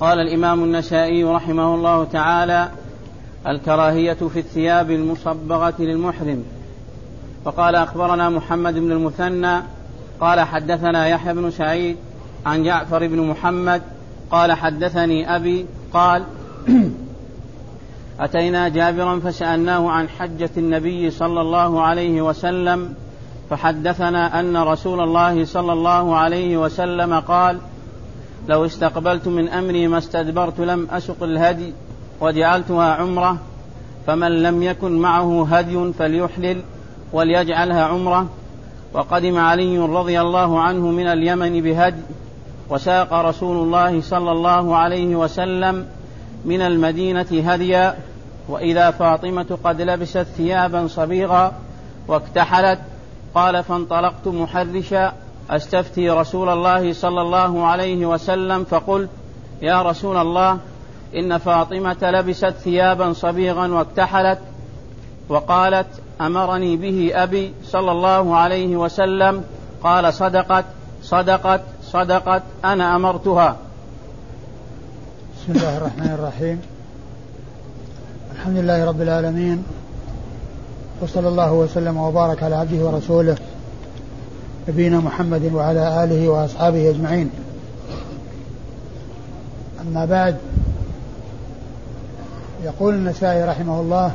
قال الإمام النسائي رحمه الله تعالى الكراهية في الثياب المصبغة للمحرم. وقال أخبرنا محمد بن المثنى قال حدثنا يحيى بن سعيد عن جعفر بن محمد قال حدثني أبي قال أتينا جابرا فسألناه عن حجة النبي صلى الله عليه وسلم فحدثنا أن رسول الله صلى الله عليه وسلم قال لو استقبلت من أمري ما استدبرت لم أسق الهدي وجعلتها عمرة فمن لم يكن معه هدي فليحلل وليجعلها عمرة. وقدم علي رضي الله عنه من اليمن بهدي وساق رسول الله صلى الله عليه وسلم من المدينة هديا. وإذا فاطمة قد لبست ثيابا صبيغا واكتحلت قال فانطلقت محرشا أستفتي رسول الله صلى الله عليه وسلم فقلت يا رسول الله إن فاطمة لبست ثيابا صبيغا واكتحلت وقالت أمرني به أبي صلى الله عليه وسلم قال صدقت صدقت صدقت أنا أمرتها. بسم الله الرحمن الرحيم. الحمد لله رب العالمين وصلى الله وسلم وبارك على عبده ورسوله. نبينا محمد وعلى آله وأصحابه أجمعين. أما بعد يقول النسائي رحمه الله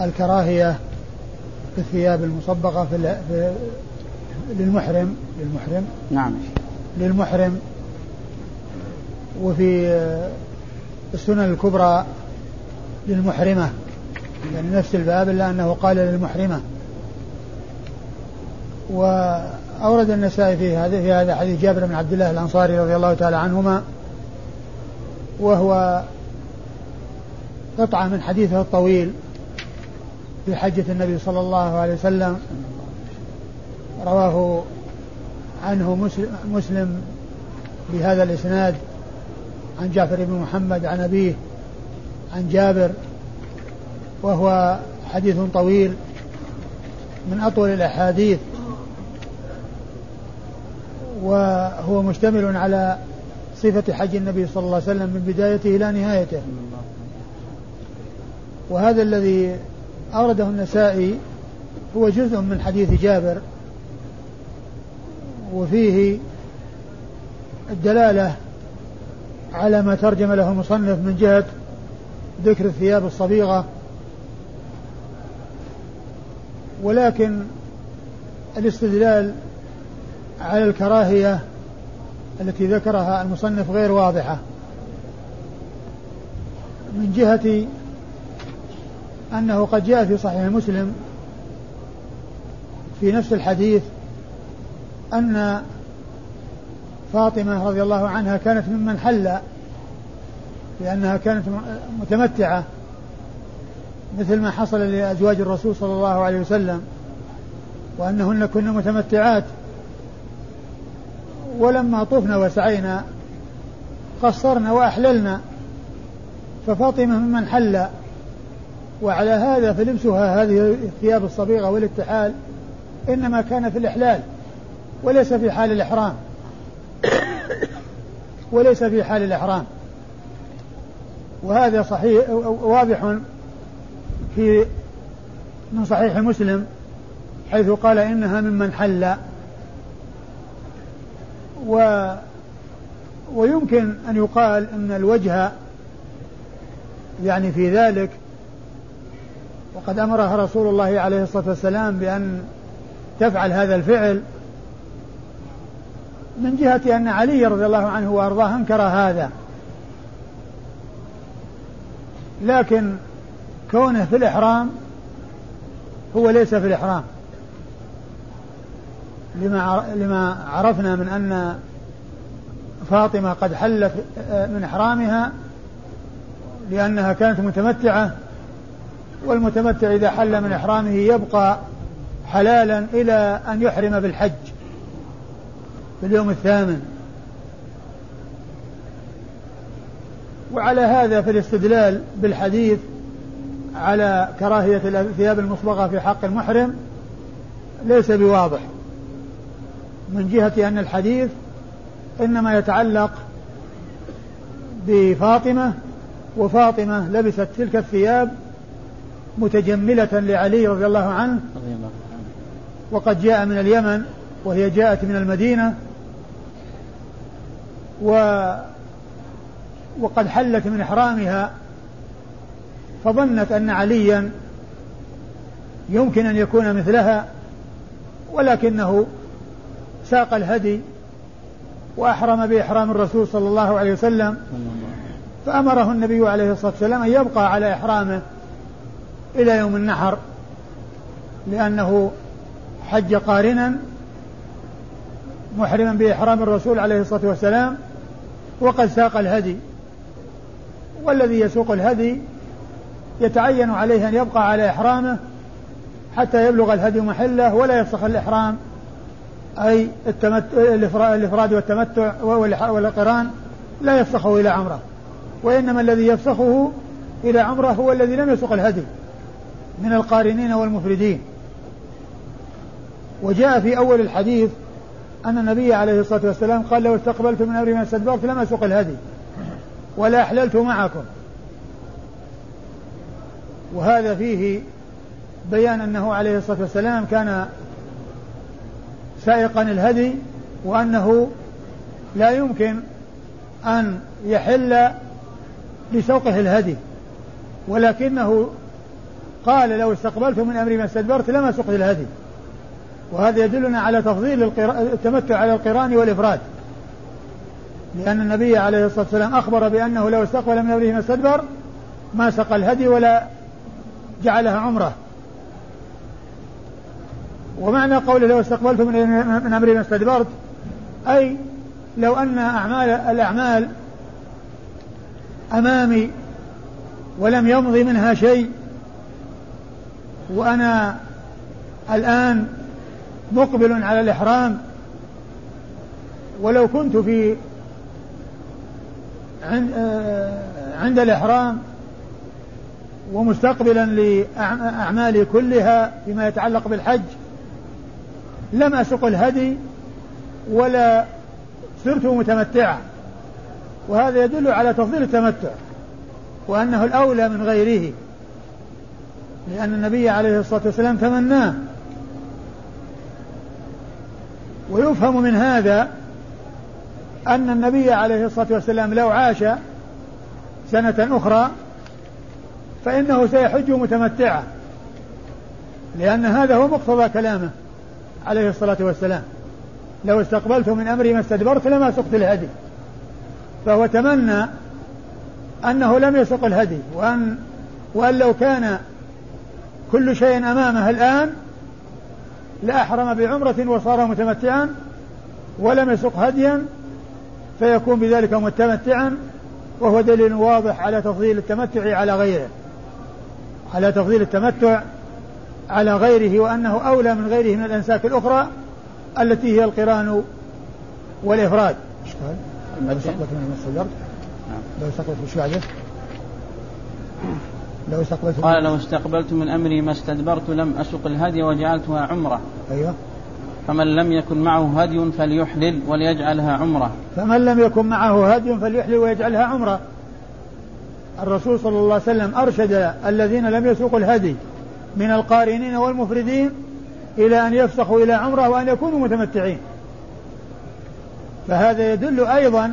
الكراهية في الثياب المصبغة في, في للمحرم للمحرم؟ نعم. للمحرم. وفي السنن الكبرى للمحرمة يعني نفس الباب إلا أنه قال للمحرمة. وأورد النسائي في هذا في هذا حديث جابر بن عبد الله الأنصاري رضي الله تعالى عنهما وهو قطعة من حديثه الطويل في حجة النبي صلى الله عليه وسلم رواه عنه مسلم, بهذا الإسناد عن جعفر بن محمد عن أبيه عن جابر وهو حديث طويل من أطول الأحاديث وهو مشتمل على صفة حج النبي صلى الله عليه وسلم من بدايته إلى نهايته. وهذا الذي أورده النسائي هو جزء من حديث جابر وفيه الدلالة على ما ترجم له المصنف من جهة ذكر الثياب الصبيغة. ولكن الاستدلال على الكراهية التي ذكرها المصنف غير واضحة. من جهة أنه قد جاء في صحيح مسلم في نفس الحديث أن فاطمة رضي الله عنها كانت ممن حل لأنها كانت متمتعة مثل ما حصل لأزواج الرسول صلى الله عليه وسلم وأنهن كن متمتعات. ولما طفنا وسعينا قصرنا وأحللنا ففاطمة ممن حل. وعلى هذا فلبسها هذه الثياب الصبيغة والاتحال إنما كان في الإحلال وليس في حال الإحرام. وليس في حال الإحرام. وهذا صحيح واضح في من صحيح مسلم حيث قال إنها ممن حل. و ويمكن أن يقال أن الوجه يعني في ذلك وقد أمرها رسول الله عليه الصلاة والسلام بأن تفعل هذا الفعل من جهة أن علي رضي الله عنه وأرضاه أنكر هذا. لكن كونه في الإحرام هو ليس في الإحرام. لما لما عرفنا من أن فاطمة قد حلت من إحرامها لأنها كانت متمتعة والمتمتع إذا حل من إحرامه يبقى حلالا إلى أن يحرم بالحج في اليوم الثامن. وعلى هذا في الاستدلال بالحديث على كراهية الثياب المصبغة في حق المحرم ليس بواضح. من جهة أن الحديث إنما يتعلق بفاطمة وفاطمة لبست تلك الثياب متجملة لعلي رضي الله عنه وقد جاء من اليمن وهي جاءت من المدينة و وقد حلت من إحرامها فظنت أن عليا يمكن أن يكون مثلها ولكنه ساق الهدي وأحرم بإحرام الرسول صلى الله عليه وسلم فأمره النبي عليه الصلاة والسلام أن يبقى على إحرامه إلى يوم النحر لأنه حج قارنا محرما بإحرام الرسول عليه الصلاة والسلام وقد ساق الهدي. والذي يسوق الهدي يتعين عليه أن يبقى على إحرامه حتى يبلغ الهدي محله ولا يفسخ الإحرام. أي الإفراد والتمتع والقران لا يفسخه إلى عمرة. وإنما الذي يفسخه إلى عمرة هو الذي لم يسق الهدي من القارنين والمفردين. وجاء في أول الحديث أن النبي عليه الصلاة والسلام قال لو استقبلت من أمري ما استدبرت لم أسق الهدي ولا أحللت معكم. وهذا فيه بيان أنه عليه الصلاة والسلام كان سائقا الهدي وأنه لا يمكن أن يحل لسوقه الهدي. ولكنه قال لو استقبلت من أمري ما استدبرت لما سقت الهدي. وهذا يدلنا على تفضيل التمتع على القرآن والإفراد. لأن النبي عليه الصلاة والسلام أخبر بأنه لو استقبل من أمره ما استدبر ما سقى الهدي ولا جعلها عمرة. ومعنى قوله لو استقبلت من أمري ما استدبرت أي لو أن أعمال الأعمال أمامي ولم يمضي منها شيء وأنا الآن مقبل على الإحرام ولو كنت في آه، عند الإحرام ومستقبلا لأعمالي كلها فيما يتعلق بالحج لم أسق الهدي ولا صرت متمتعا. وهذا يدل على تفضيل التمتع وأنه الأولى من غيره. لأن النبي عليه الصلاة والسلام تمناه. ويفهم من هذا أن النبي عليه الصلاة والسلام لو عاش سنة أخرى فإنه سيحج متمتعا لأن هذا هو مقتضى كلامه. عليه الصلاة والسلام. لو استقبلت من أمري ما استدبرت لما سقت الهدي. فهو تمنى أنه لم يسق الهدي. وأن وأن لو كان كل شيء أمامه الآن لأحرم بعمرة وصار متمتعا ولم يسق هديا فيكون بذلك متمتعا وهو دليل واضح على تفضيل التمتع على غيره. على تفضيل التمتع على غيره وأنه أولى من غيره من الأنساك الأخرى التي هي القران والإفراد. إيش قال؟ لو استقبلت من استدرت لو استقبلت بعده؟ لو استقبلت قال لو استقبلت من أمري ما استدبرت لم أسق الهدي وجعلتها عمرة. أيوه. فمن لم يكن معه هدي فليحلل وليجعلها عمرة. فمن لم يكن معه هدي فليحلل ويجعلها عمرة. الرسول صلى الله عليه وسلم أرشد الذين لم يسوقوا الهدي من القارنين والمفردين إلى أن يفسخوا إلى عمرة وأن يكونوا متمتعين. فهذا يدل أيضا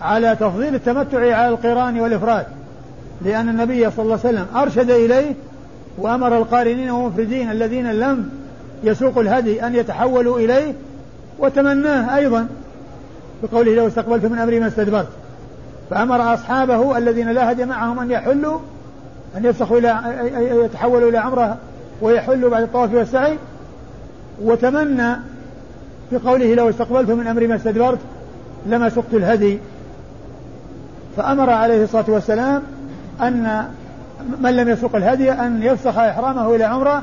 على تفضيل التمتع على القران والإفراد لأن النبي صلى الله عليه وسلم أرشد إليه وأمر القارنين والمفردين الذين لم يسوقوا الهدي أن يتحولوا إليه وتمناه أيضا بقوله لو استقبلت من أمري ما استدبرت. فأمر أصحابه الذين لا هدي معهم أن يحلوا أن يفسخوا إلى يتحولوا إلى عمرة ويحلوا بعد الطواف والسعي. وتمنى في قوله لو استقبلت من أمري ما استدبرت لما سقت الهدي. فأمر عليه الصلاة والسلام أن من لم يسوق الهدي أن يفسخ إحرامه إلى عمرة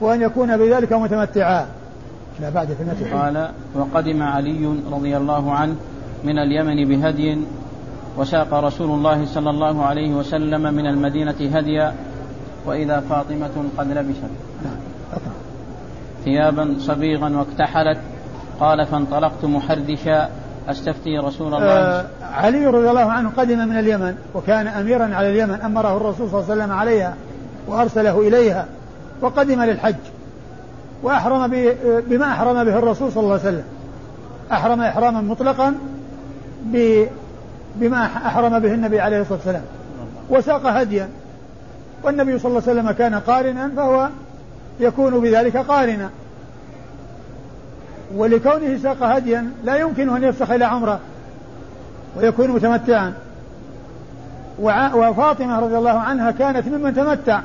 وأن يكون بذلك متمتعا. لا بعد في قال وقدم علي رضي الله عنه من اليمن بهدي وساق رسول الله صلى الله عليه وسلم من المدينة هديا وإذا فاطمة قد لبست. ثيابا صبيغا واكتحلت. قال فانطلقت محردشا أستفتي رسول الله. آه علي رضي الله عنه قدم من اليمن وكان أميرا على اليمن أمره الرسول صلى الله عليه وسلم عليها وأرسله إليها وقدم للحج. وأحرم بما أحرم به الرسول صلى الله عليه وسلم. أحرم إحراما مطلقا بما أحرم به النبي عليه الصلاة والسلام. وساق هديا. والنبي صلى الله عليه وسلم كان قارنا فهو يكون بذلك قارنا. ولكونه ساق هديا لا يمكن أن يفسخ إلى عمره ويكون متمتعا. وفاطمة رضي الله عنها كانت ممن تمتع.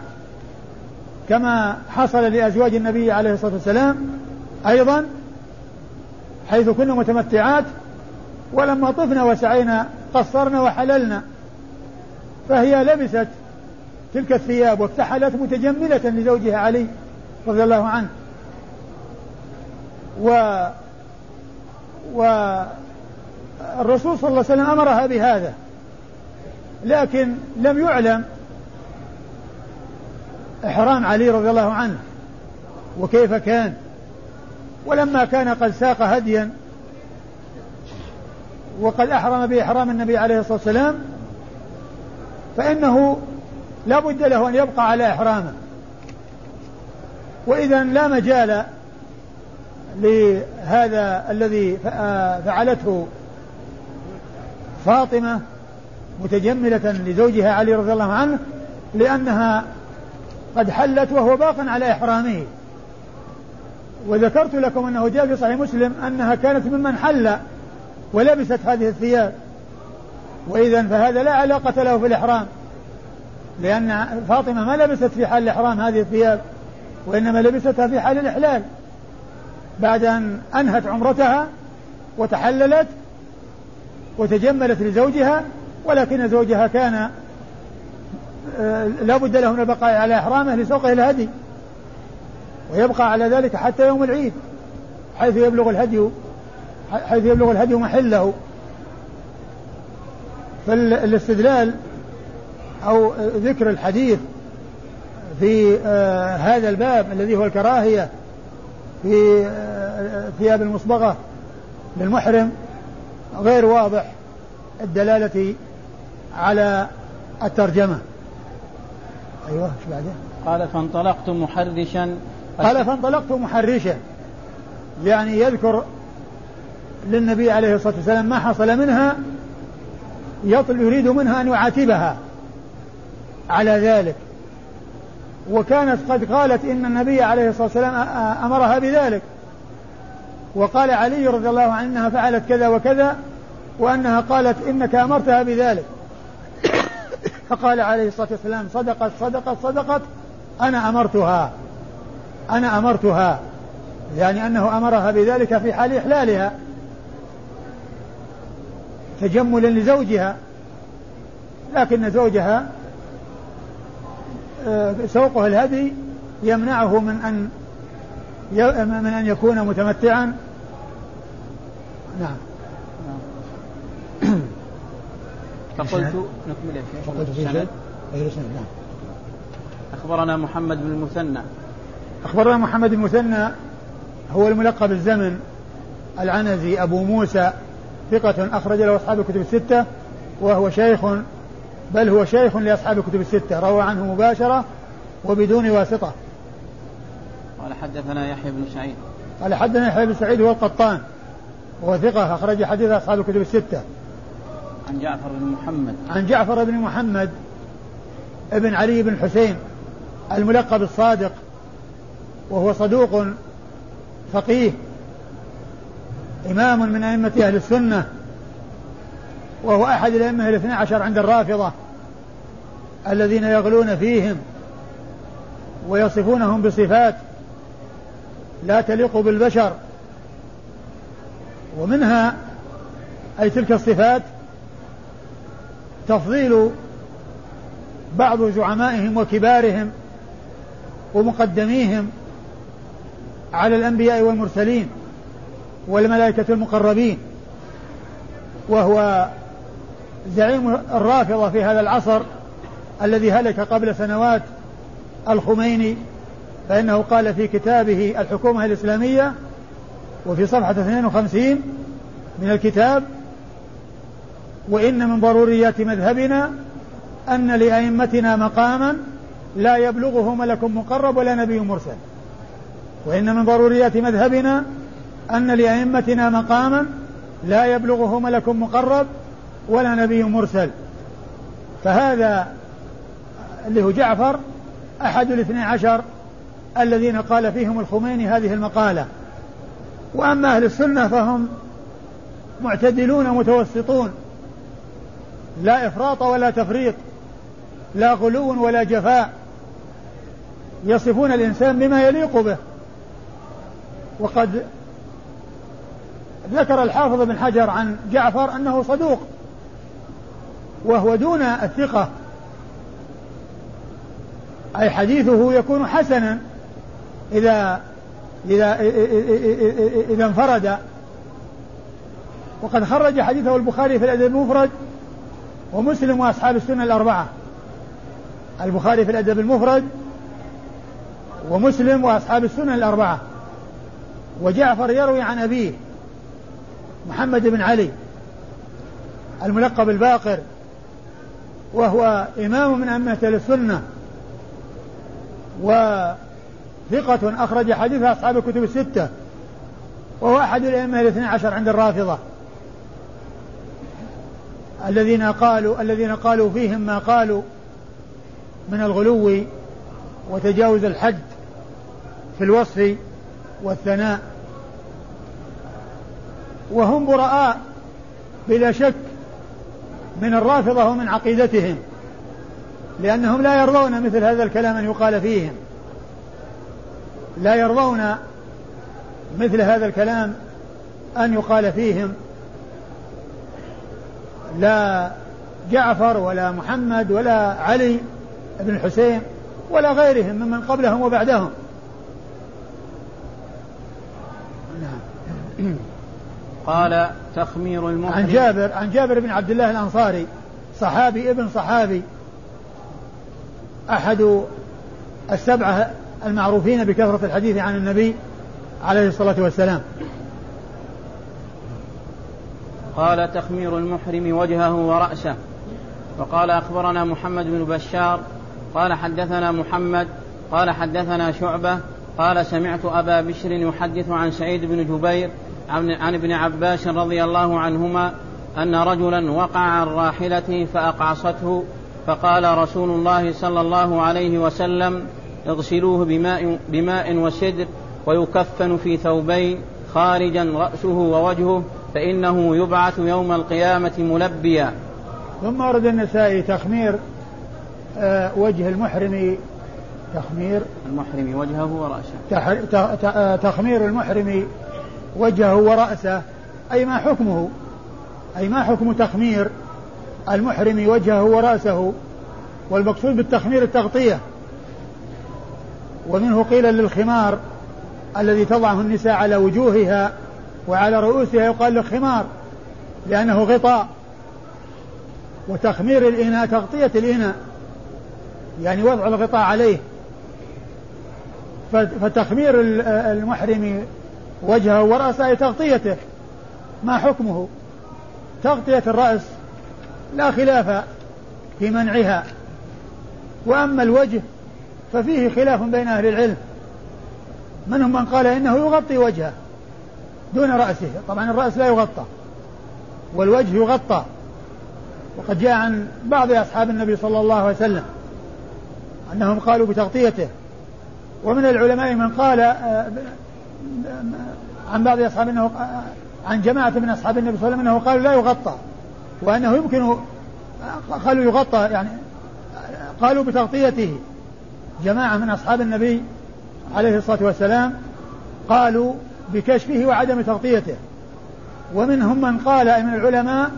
كما حصل لأزواج النبي عليه الصلاة والسلام أيضا حيث كنا متمتعات. ولما طفنا وسعينا قصرنا وحللنا. فهي لبست تلك الثياب واكتحلت متجملة لزوجها علي رضي الله عنه. و والرسول صلى الله عليه وسلم أمرها بهذا. لكن لم يعلم إحرام علي رضي الله عنه وكيف كان. ولما كان قد ساق هديا وقد أحرم بإحرام النبي عليه الصلاة والسلام فإنه لا بد له أن يبقى على إحرامه. وإذا لا مجال لهذا الذي فعلته فاطمة متجملة لزوجها علي رضي الله عنه لأنها قد حلت وهو باق على إحرامه. وذكرت لكم أنه جاء في صحيح مسلم أنها كانت ممن حل ولبست هذه الثياب. وإذا فهذا لا علاقة له في الإحرام. لأن فاطمة ما لبست في حال الإحرام هذه الثياب وإنما لبستها في حال الإحلال. بعد أن أنهت عمرتها وتحللت وتجملت لزوجها ولكن زوجها كان آه، لا بد له من البقاء على إحرامه لسوقه الهدي. ويبقى على ذلك حتى يوم العيد حيث يبلغ الهدي حيث يبلغ الهدي محله. فالاستدلال أو ذكر الحديث في آه هذا الباب الذي هو الكراهية في آه ثياب المصبغة للمحرم غير واضح الدلالة على الترجمة. أيوه إيش بعده؟ قال فانطلقت محرشا. قال فانطلقت محرشا. يعني يذكر للنبي عليه الصلاة والسلام ما حصل منها يطل يريد منها أن يعاتبها على ذلك. وكانت قد قالت إن النبي عليه الصلاة والسلام أمرها بذلك. وقال علي رضي الله عنه أنها فعلت كذا وكذا وأنها قالت إنك أمرتها بذلك. فقال عليه الصلاة والسلام صدقت صدقت صدقت أنا أمرتها. أنا أمرتها. يعني أنه أمرها بذلك في حال إحلالها. تجملا لزوجها لكن زوجها آه، سوقه الهدي يمنعه من أن من أن يكون متمتعا. نعم. فقلت نكمل فقلت في سند غير سند نعم. أخبرنا محمد بن المثنى. أخبرنا محمد بن المثنى هو الملقب الزمن العنزي أبو موسى ثقة أخرج له أصحاب الكتب الستة وهو شيخ بل هو شيخ لأصحاب الكتب الستة روى عنه مباشرة وبدون واسطة. قال حدثنا يحيى بن سعيد. قال حدثنا يحيى بن سعيد هو القطان وهو ثقة أخرج حديث أصحاب الكتب الستة. عن جعفر بن محمد. عن جعفر بن محمد ابن علي بن حسين الملقب الصادق وهو صدوق فقيه. إمام من أئمة أهل السنة وهو أحد الأئمة الاثنى عشر عند الرافضة الذين يغلون فيهم ويصفونهم بصفات لا تليق بالبشر. ومنها أي تلك الصفات تفضيل بعض زعمائهم وكبارهم ومقدميهم على الأنبياء والمرسلين. والملائكة المقربين وهو زعيم الرافضة في هذا العصر الذي هلك قبل سنوات الخميني فإنه قال في كتابه الحكومة الإسلامية وفي صفحة 52 من الكتاب وإن من ضروريات مذهبنا أن لأئمتنا مقاما لا يبلغه ملك مقرب ولا نبي مرسل وإن من ضروريات مذهبنا أن لأئمتنا مقاما لا يبلغه ملك مقرب ولا نبي مرسل. فهذا اللي هو جعفر أحد الاثني عشر الذين قال فيهم الخميني هذه المقالة. وأما أهل السنة فهم معتدلون متوسطون. لا إفراط ولا تفريط لا غلو ولا جفاء. يصفون الإنسان بما يليق به. وقد ذكر الحافظ بن حجر عن جعفر أنه صدوق وهو دون الثقة أي حديثه يكون حسنا إذا إذا إذا انفرد وقد خرج حديثه البخاري في الأدب المفرد ومسلم وأصحاب السنة الأربعة البخاري في الأدب المفرد ومسلم وأصحاب السنة الأربعة وجعفر يروي عن أبيه محمد بن علي الملقب الباقر وهو إمام من أئمة السنة وثقة أخرج حديث أصحاب الكتب الستة وهو أحد الأئمة الاثنى عشر عند الرافضة. الذين قالوا الذين قالوا فيهم ما قالوا من الغلو وتجاوز الحد في الوصف والثناء. وهم براء بلا شك من الرافضة ومن عقيدتهم لأنهم لا يرضون مثل هذا الكلام أن يقال فيهم. لا يرضون مثل هذا الكلام أن يقال فيهم. لا جعفر ولا محمد ولا علي بن الحسين ولا غيرهم ممن قبلهم وبعدهم. نعم. قال تخمير المحرم عن جابر عن جابر بن عبد الله الأنصاري صحابي ابن صحابي. أحد السبعة المعروفين بكثرة الحديث عن النبي عليه الصلاة والسلام. قال تخمير المحرم وجهه ورأسه. وقال أخبرنا محمد بن بشار قال حدثنا محمد قال حدثنا شعبة قال سمعت أبا بشر يحدث عن سعيد بن جبير عن ابن عباس رضي الله عنهما أن رجلا وقع عن راحلته فأقعصته فقال رسول الله صلى الله عليه وسلم اغسلوه بماء, بماء وسدر ويكفن في ثوبين خارجا رأسه ووجهه فإنه يبعث يوم القيامة ملبيا. ثم ورد النسائي تخمير آه وجه المحرم تخمير المحرم وجهه ورأسه. آه، تخمير المحرم وجهه ورأسه. أي ما حكمه؟ أي ما حكم تخمير المحرم وجهه ورأسه؟ والمقصود بالتخمير التغطية. ومنه قيل للخمار الذي تضعه النساء على وجوهها وعلى رؤوسها يقال له خمار لأنه غطاء. وتخمير الإناء تغطية الإناء يعني وضع الغطاء عليه. فتخمير المحرم وجهه ورأسه أي تغطيته. ما حكمه؟ تغطية الرأس لا خلاف في منعها. وأما الوجه ففيه خلاف بين أهل العلم. منهم من قال إنه يغطي وجهه دون رأسه. طبعا الرأس لا يغطى والوجه يغطى. وقد جاء عن بعض أصحاب النبي صلى الله عليه وسلم أنهم قالوا بتغطيته. ومن العلماء من قال آه، عن بعض أصحاب أنه عن جماعة من أصحاب النبي صلى الله عليه وسلم أنه قالوا لا يغطى وأنه يمكن قالوا يغطى يعني قالوا بتغطيته. جماعة من أصحاب النبي عليه الصلاة والسلام قالوا بكشفه وعدم تغطيته. ومنهم من قال من العلماء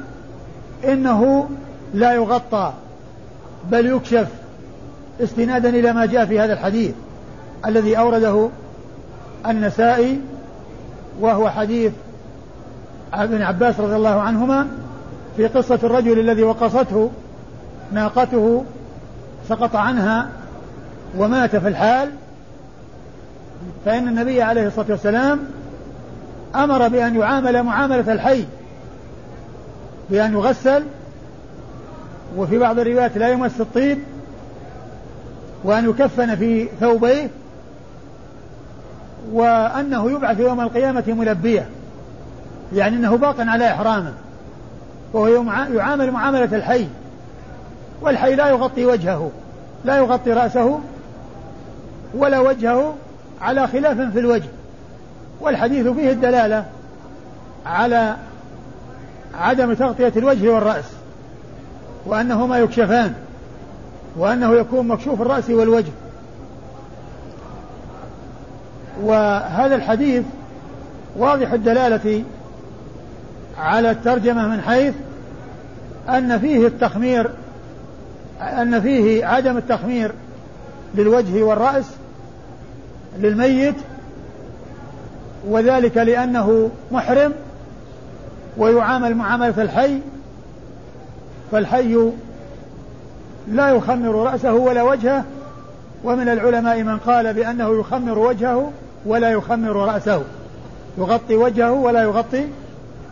إنه لا يغطى بل يكشف استنادا إلى ما جاء في هذا الحديث الذي أورده النسائي وهو حديث ابن عباس رضي الله عنهما في قصة الرجل الذي وقصته ناقته سقط عنها ومات في الحال فإن النبي عليه الصلاة والسلام أمر بأن يعامل معاملة الحي بأن يغسل وفي بعض الروايات لا يمس الطيب وأن يكفن في ثوبيه وأنه يبعث يوم القيامة ملبية يعني أنه باق على إحرامه وهو يعامل معاملة الحي والحي لا يغطي وجهه لا يغطي رأسه ولا وجهه على خلاف في الوجه والحديث فيه الدلالة على عدم تغطية الوجه والرأس وأنهما يكشفان وأنه يكون مكشوف الرأس والوجه. وهذا الحديث واضح الدلالة على الترجمة من حيث أن فيه التخمير أن فيه عدم التخمير للوجه والرأس للميت وذلك لأنه محرم ويعامل معاملة الحي فالحي لا يخمر رأسه ولا وجهه ومن العلماء من قال بأنه يخمر وجهه ولا يخمر رأسه. يغطي وجهه ولا يغطي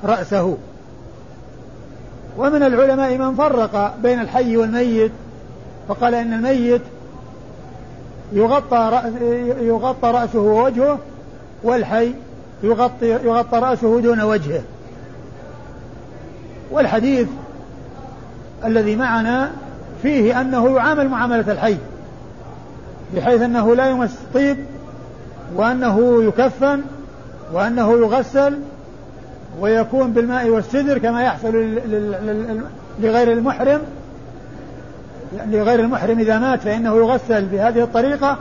رأسه. ومن العلماء من فرق بين الحي والميت فقال إن الميت يغطى رأس يغطى رأسه ووجهه والحي يغطي يغطى رأسه دون وجهه. والحديث الذي معنا فيه أنه يعامل معاملة الحي بحيث أنه لا يمس طيب وأنه يكفن وأنه يغسل ويكون بالماء والسدر كما يحصل لغير المحرم. لغير المحرم إذا مات فإنه يغسل بهذه الطريقة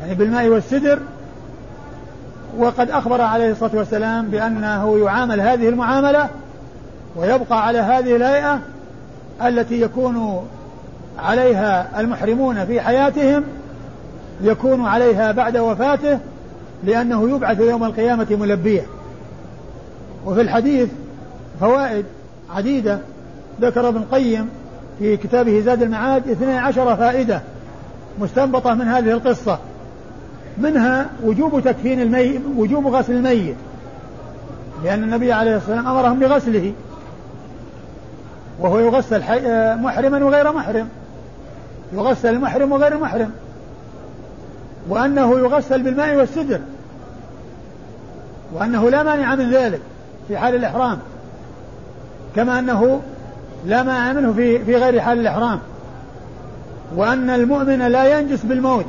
يعني بالماء والسدر. وقد أخبر عليه الصلاة والسلام بأنه يعامل هذه المعاملة ويبقى على هذه الهيئة التي يكون عليها المحرمون في حياتهم يكون عليها بعد وفاته لأنه يبعث يوم القيامة ملبيا وفي الحديث فوائد عديدة ذكر ابن القيم في كتابه زاد المعاد 12 فائدة مستنبطة من هذه القصة. منها وجوب تكفين الميت وجوب غسل الميت. لأن النبي عليه الصلاة والسلام أمرهم بغسله. وهو يغسل محرما وغير محرم. يغسل المحرم وغير المحرم وأنه يغسل بالماء والسدر. وأنه لا مانع من ذلك في حال الإحرام. كما أنه لا مانع منه في في غير حال الإحرام. وأن المؤمن لا ينجس بالموت.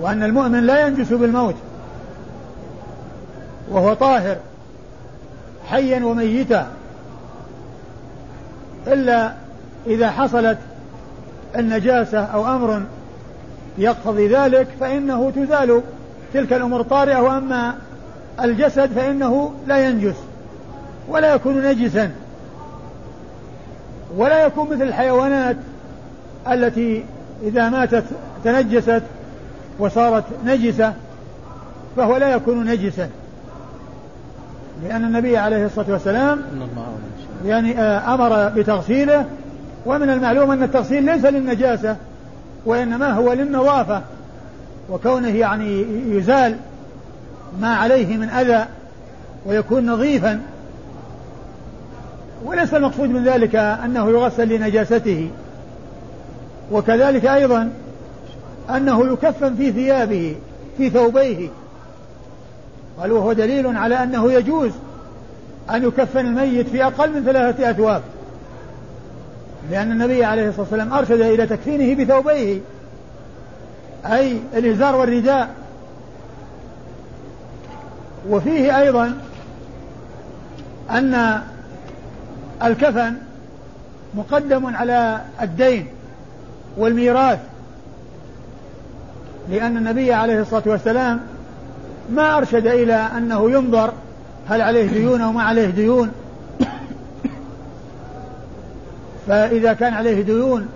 وأن المؤمن لا ينجس بالموت. وهو طاهر حيا وميتا. إلا إذا حصلت النجاسة أو أمر يقتضي ذلك فإنه تزال تلك الأمور طارئة وأما الجسد فإنه لا ينجس ولا يكون نجسا. ولا يكون مثل الحيوانات التي إذا ماتت تنجست وصارت نجسة فهو لا يكون نجسا. لأن النبي عليه الصلاة والسلام يعني آه، أمر بتغسيله ومن المعلوم أن التغسيل ليس للنجاسة وإنما هو للنظافة وكونه يعني يزال ما عليه من أذى ويكون نظيفا. وليس المقصود من ذلك أنه يغسل لنجاسته. وكذلك أيضا أنه يكفن في ثيابه في ثوبيه. قال وهو دليل على أنه يجوز أن يكفن الميت في أقل من ثلاثة أثواب. لأن النبي عليه الصلاة والسلام أرشد إلى تكفينه بثوبيه أي الإزار والرداء. وفيه أيضا أن الكفن مقدم على الدين والميراث لأن النبي عليه الصلاة والسلام ما أرشد إلى أنه ينظر هل عليه ديون أو ما عليه ديون. فإذا كان عليه ديون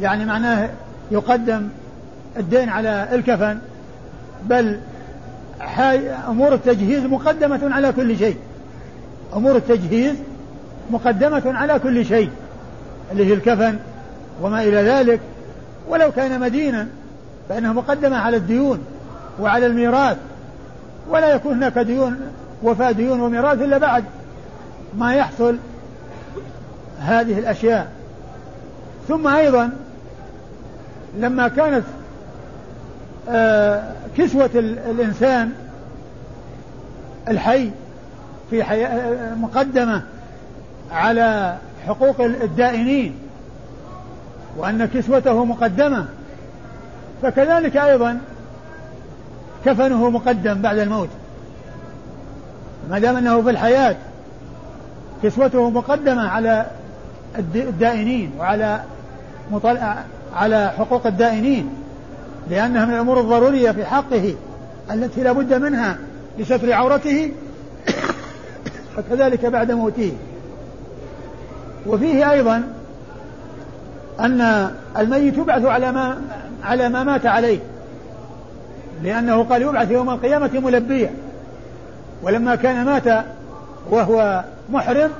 يعني معناه يقدم الدين على الكفن بل أمور التجهيز مقدمة على كل شيء. أمور التجهيز مقدمة على كل شيء اللي هي الكفن وما إلى ذلك. ولو كان مدينا فإنها مقدمة على الديون وعلى الميراث. ولا يكون هناك ديون وفاة ديون وميراث إلا بعد. ما يحصل هذه الأشياء. ثم أيضا لما كانت آه، كسوة الإنسان الحي في حياة مقدمة على حقوق الدائنين وأن كسوته مقدمة فكذلك أيضا كفنه مقدم بعد الموت. ما دام أنه في الحياة كسوته مقدمة على الدائنين وعلى على حقوق الدائنين لأنها من الأمور الضرورية في حقه التي لا بد منها لستر عورته وكذلك بعد موته. وفيه أيضا أن الميت يبعث على ما على ما مات عليه لأنه قال يبعث يوم القيامة ملبيا ولما كان مات وهو محرم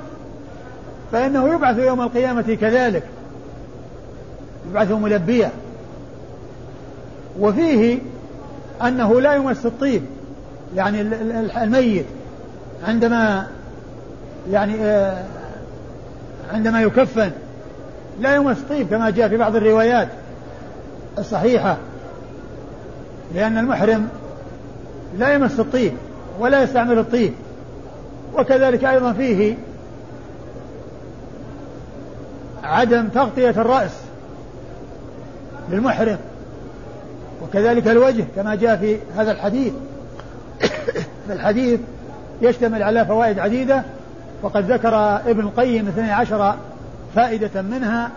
فإنه يبعث يوم القيامة كذلك. يبعث ملبيا. وفيه أنه لا يمس الطيب يعني الميت. عندما يعني آه، عندما يكفن لا يمس طيب كما جاء في بعض الروايات الصحيحة لأن المحرم لا يمس الطيب ولا يستعمل الطيب. وكذلك أيضا فيه عدم تغطية الرأس للمحرم وكذلك الوجه كما جاء في هذا الحديث. الحديث يشتمل على فوائد عديدة وقد ذكر ابن القيم 12 فائدة منها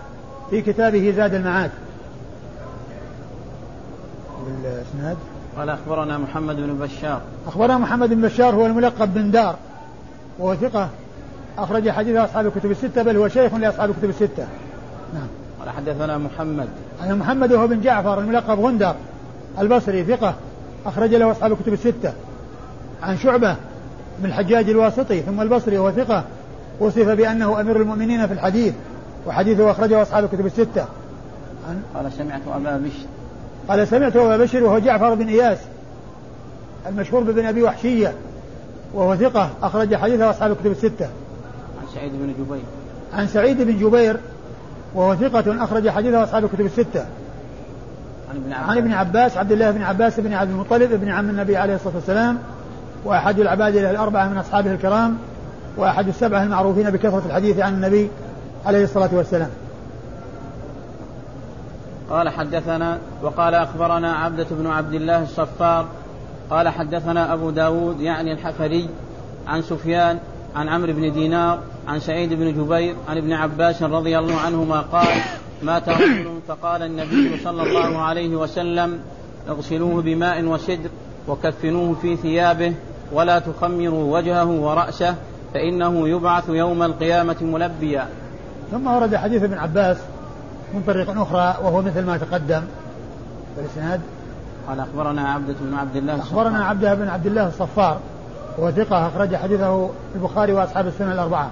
في كتابه زاد المعاد. الإسناد؟ قال أخبرنا محمد بن بشار. أخبرنا محمد بن بشار هو الملقب بن دار وهو ثقة أخرج حديث أصحاب الكتب الستة بل هو شيخ لأصحاب الكتب الستة. نعم. قال حدثنا محمد. أنا محمد وهو بن جعفر الملقب غندر البصري ثقة أخرج له أصحاب الكتب الستة. عن شعبة بن الحجاج الواسطي ثم البصري وهو ثقة. وصف بأنه أمير المؤمنين في الحديث وحديثه أخرجه أصحاب الكتب الستة. عن قال سمعت أبا بشر. قال سمعت أبا بشر وهو جعفر بن إياس المشهور بابن أبي وحشية وهو ثقة أخرج حديثه أصحاب الكتب الستة. سعيد بن جبير. عن سعيد بن جبير وهو ثقة أخرج حديثه أصحاب الكتب الستة. عن ابن عباس. عن ابن عباس عبد الله بن عباس بن عبد المطلب ابن عم النبي عليه الصلاة والسلام وأحد العباد الأربعة من أصحابه الكرام وأحد السبعة المعروفين بكثرة الحديث عن النبي عليه الصلاة والسلام. قال حدثنا وقال أخبرنا عبدة بن عبد الله الصفار قال حدثنا أبو داود يعني الحفري عن سفيان عن عمرو بن دينار عن سعيد بن جبير عن ابن عباس رضي الله عنهما قال مات رجل فقال النبي صلى الله عليه وسلم اغسلوه بماء وسدر وكفنوه في ثيابه ولا تخمروا وجهه ورأسه فإنه يبعث يوم القيامة ملبيا. ثم ورد حديث ابن عباس من طريق أخرى وهو مثل ما تقدم. الإسناد قال أخبرنا عبدة بن عبد الله أخبرنا عبدة بن عبد الله الصفار. وهو ثقة أخرج حديثه البخاري وأصحاب السنة الأربعة.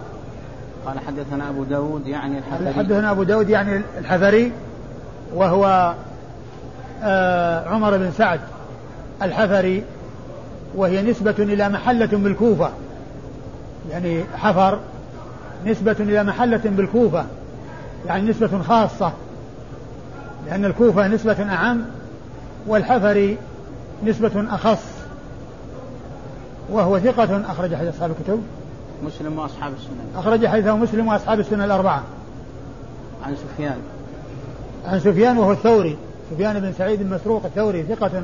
قال حدثنا أبو داود يعني الحفري حدثنا أبو داود يعني الحفري وهو آه عمر بن سعد الحفري وهي نسبة إلى محلة بالكوفة. يعني حفر نسبة إلى محلة بالكوفة يعني نسبة خاصة لأن الكوفة نسبة أعم والحفري نسبة أخص. وهو ثقة أخرج حديث أصحاب الكتب. مسلم وأصحاب السنن أخرج حديثه مسلم وأصحاب السنن الأربعة. عن سفيان. عن سفيان وهو الثوري. سفيان بن سعيد المسروق الثوري ثقة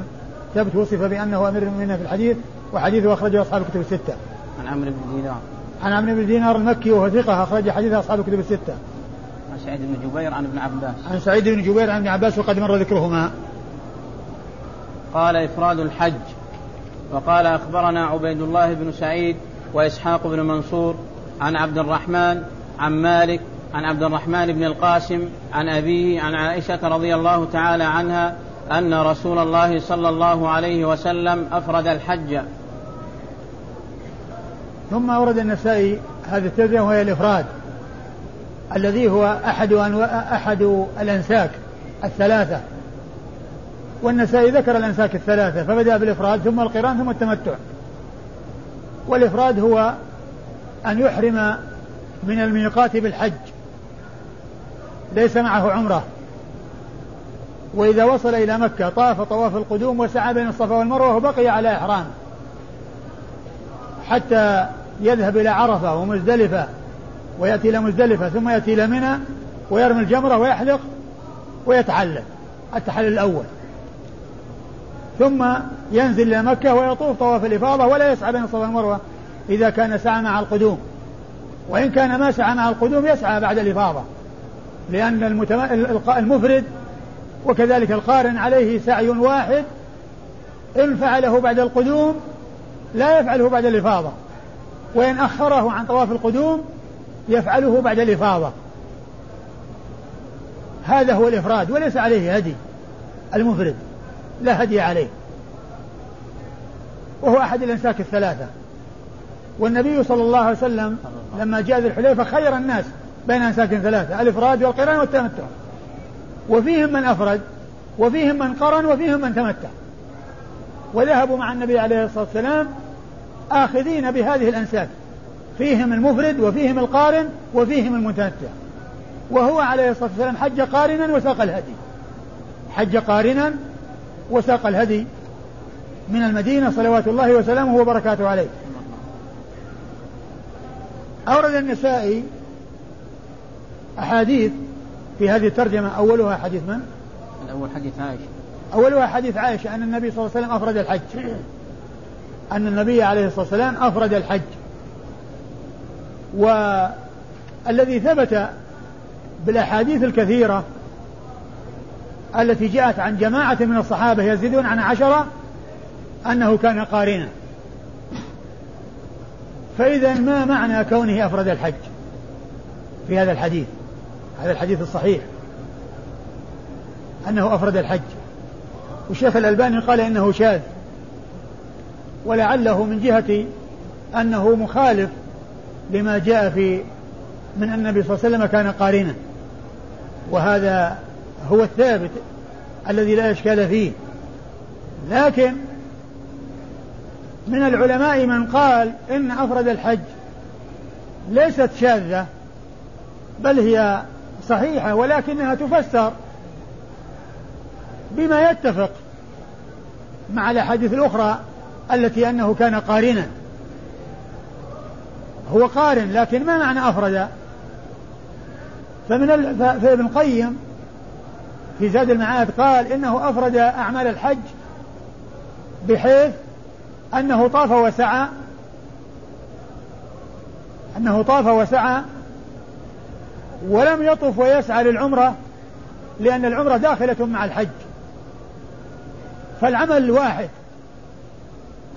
ثبت وصف بأنه أمير المؤمنين في الحديث وحديثه أخرجه أصحاب الكتب الستة. عن عمرو بن دينار. عن عمرو بن دينار المكي وهو ثقة أخرج حديث أصحاب الكتب الستة. عن سعيد بن جبير عن ابن عباس. عن سعيد بن جبير عن ابن عباس وقد مر ذكرهما. قال إفراد الحج. وقال أخبرنا عبيد الله بن سعيد وإسحاق بن منصور عن عبد الرحمن عن مالك عن عبد الرحمن بن القاسم عن أبيه عن عائشة رضي الله تعالى عنها أن رسول الله صلى الله عليه وسلم أفرد الحج. ثم أورد النسائي هذه الترجمة وهي الإفراد الذي هو أحد أحد الأنساك الثلاثة. والنسائي ذكر الأنساك الثلاثة فبدأ بالإفراد ثم القران ثم التمتع. والإفراد هو أن يحرم من الميقات بالحج. ليس معه عمرة. وإذا وصل إلى مكة طاف طواف القدوم وسعى بين الصفا والمروة وبقي على إحرام. حتى يذهب إلى عرفة ومزدلفة ويأتي إلى مزدلفة ثم يأتي إلى منى ويرمي الجمرة ويحلق ويتحلل التحلل الأول. ثم ينزل إلى مكة ويطوف طواف الإفاضة ولا يسعى بين الصفا والمروة إذا كان سعى مع القدوم. وإن كان ما سعى مع القدوم يسعى بعد الإفاضة. لأن المفرد وكذلك القارن عليه سعي واحد إن فعله بعد القدوم لا يفعله بعد الإفاضة. وإن أخره عن طواف القدوم يفعله بعد الإفاضة. هذا هو الإفراد وليس عليه هدي المفرد. لا هدي عليه. وهو أحد الأنساك الثلاثة. والنبي صلى الله عليه وسلم لما جاء ذي الحليفة خير الناس بين أنساك ثلاثة الإفراد والقران والتمتع. وفيهم من أفرد وفيهم من قرن وفيهم من تمتع. وذهبوا مع النبي عليه الصلاة والسلام آخذين بهذه الأنساك فيهم المفرد وفيهم القارن وفيهم المتمتع. وهو عليه الصلاة والسلام حج قارنا وساق الهدي. حج قارنا وساق الهدي من المدينة صلوات الله وسلامه وبركاته عليه. أورد النسائي أحاديث في هذه الترجمة. أولها حديث من؟ الأول حديث عائشة. أولها حديث عائشة أن النبي صلى الله عليه وسلم أفرد الحج. أن النبي عليه الصلاة والسلام أفرد الحج. والذي ثبت بالأحاديث الكثيرة التي جاءت عن جماعة من الصحابة يزيدون عن عشرة أنه كان قارنا. فإذا ما معنى كونه أفرد الحج في هذا الحديث؟ هذا الحديث الصحيح. أنه أفرد الحج. والشيخ الألباني قال إنه شاذ. ولعله من جهة أنه مخالف لما جاء في من أن النبي صلى الله عليه وسلم كان قارنا. وهذا هو الثابت الذي لا إشكال فيه لكن من العلماء من قال إن أفرد الحج ليست شاذة بل هي صحيحة ولكنها تفسر بما يتفق مع الأحاديث الأخرى التي أنه كان قارنا هو قارن لكن ما معنى أفرد فمن. فابن القيم في زاد المعاد قال إنه أفرد أعمال الحج بحيث أنه طاف وسعى أنه طاف وسعى ولم يطف ويسعى للعمرة لأن العمرة داخلة مع الحج. فالعمل الواحد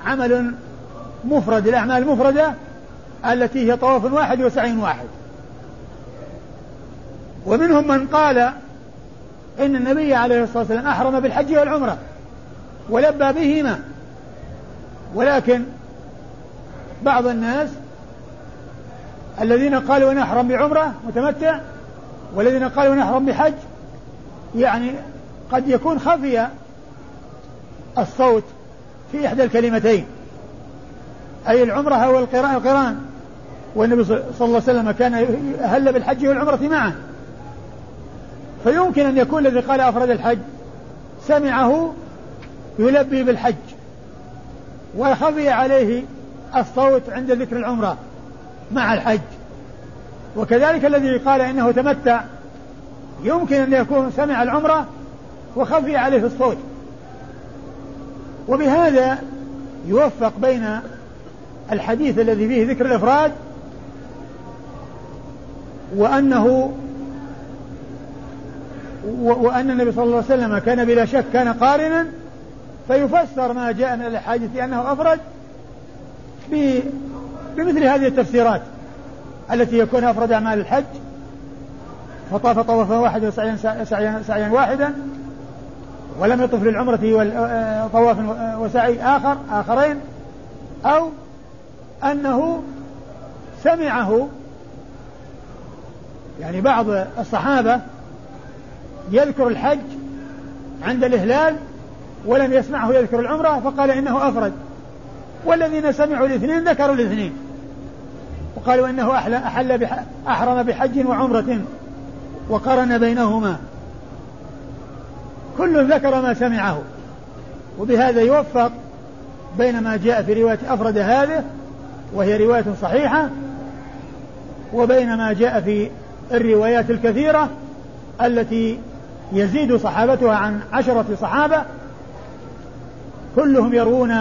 عمل مفرد الأعمال المفردة التي هي طواف واحد وسعي واحد. ومنهم من قال إن النبي عليه الصلاة والسلام أحرم بالحج والعمرة ولبى بهما. ولكن بعض الناس الذين قالوا نحرم بعمرة متمتع والذين قالوا نحرم بحج يعني قد يكون خفي الصوت في إحدى الكلمتين. أي العمرة أو القرآن. والنبي صلى الله عليه وسلم كان أهل بالحج والعمرة معا فيمكن أن يكون الذي قال أفرد الحج سمعه يلبي بالحج وخفي عليه الصوت عند ذكر العمرة مع الحج. وكذلك الذي قال إنه تمتع يمكن أن يكون سمع العمرة وخفي عليه الصوت. وبهذا يوفق بين الحديث الذي فيه ذكر الإفراد وأنه وأن النبي صلى الله عليه وسلم كان بلا شك كان قارنا فيفسر ما جاء من الأحاديث أنه أفرد بمثل هذه التفسيرات التي يكون أفرد أعمال الحج فطاف طوافا واحدا وسعيا سعيا, سعيا واحدا ولم يطف للعمرة طواف وسعي آخر آخرين أو أنه سمعه يعني بعض الصحابة يذكر الحج عند الإهلال ولم يسمعه يذكر العمرة فقال إنه أفرد والذين سمعوا الاثنين ذكروا الاثنين. وقالوا إنه أحل بح أحرم بحج وعمرة وقرن بينهما. كل ذكر ما سمعه. وبهذا يوفق بين ما جاء في رواية أفرد هذه وهي رواية صحيحة وبين ما جاء في الروايات الكثيرة التي يزيد صحابتها عن عشرة صحابة كلهم يروون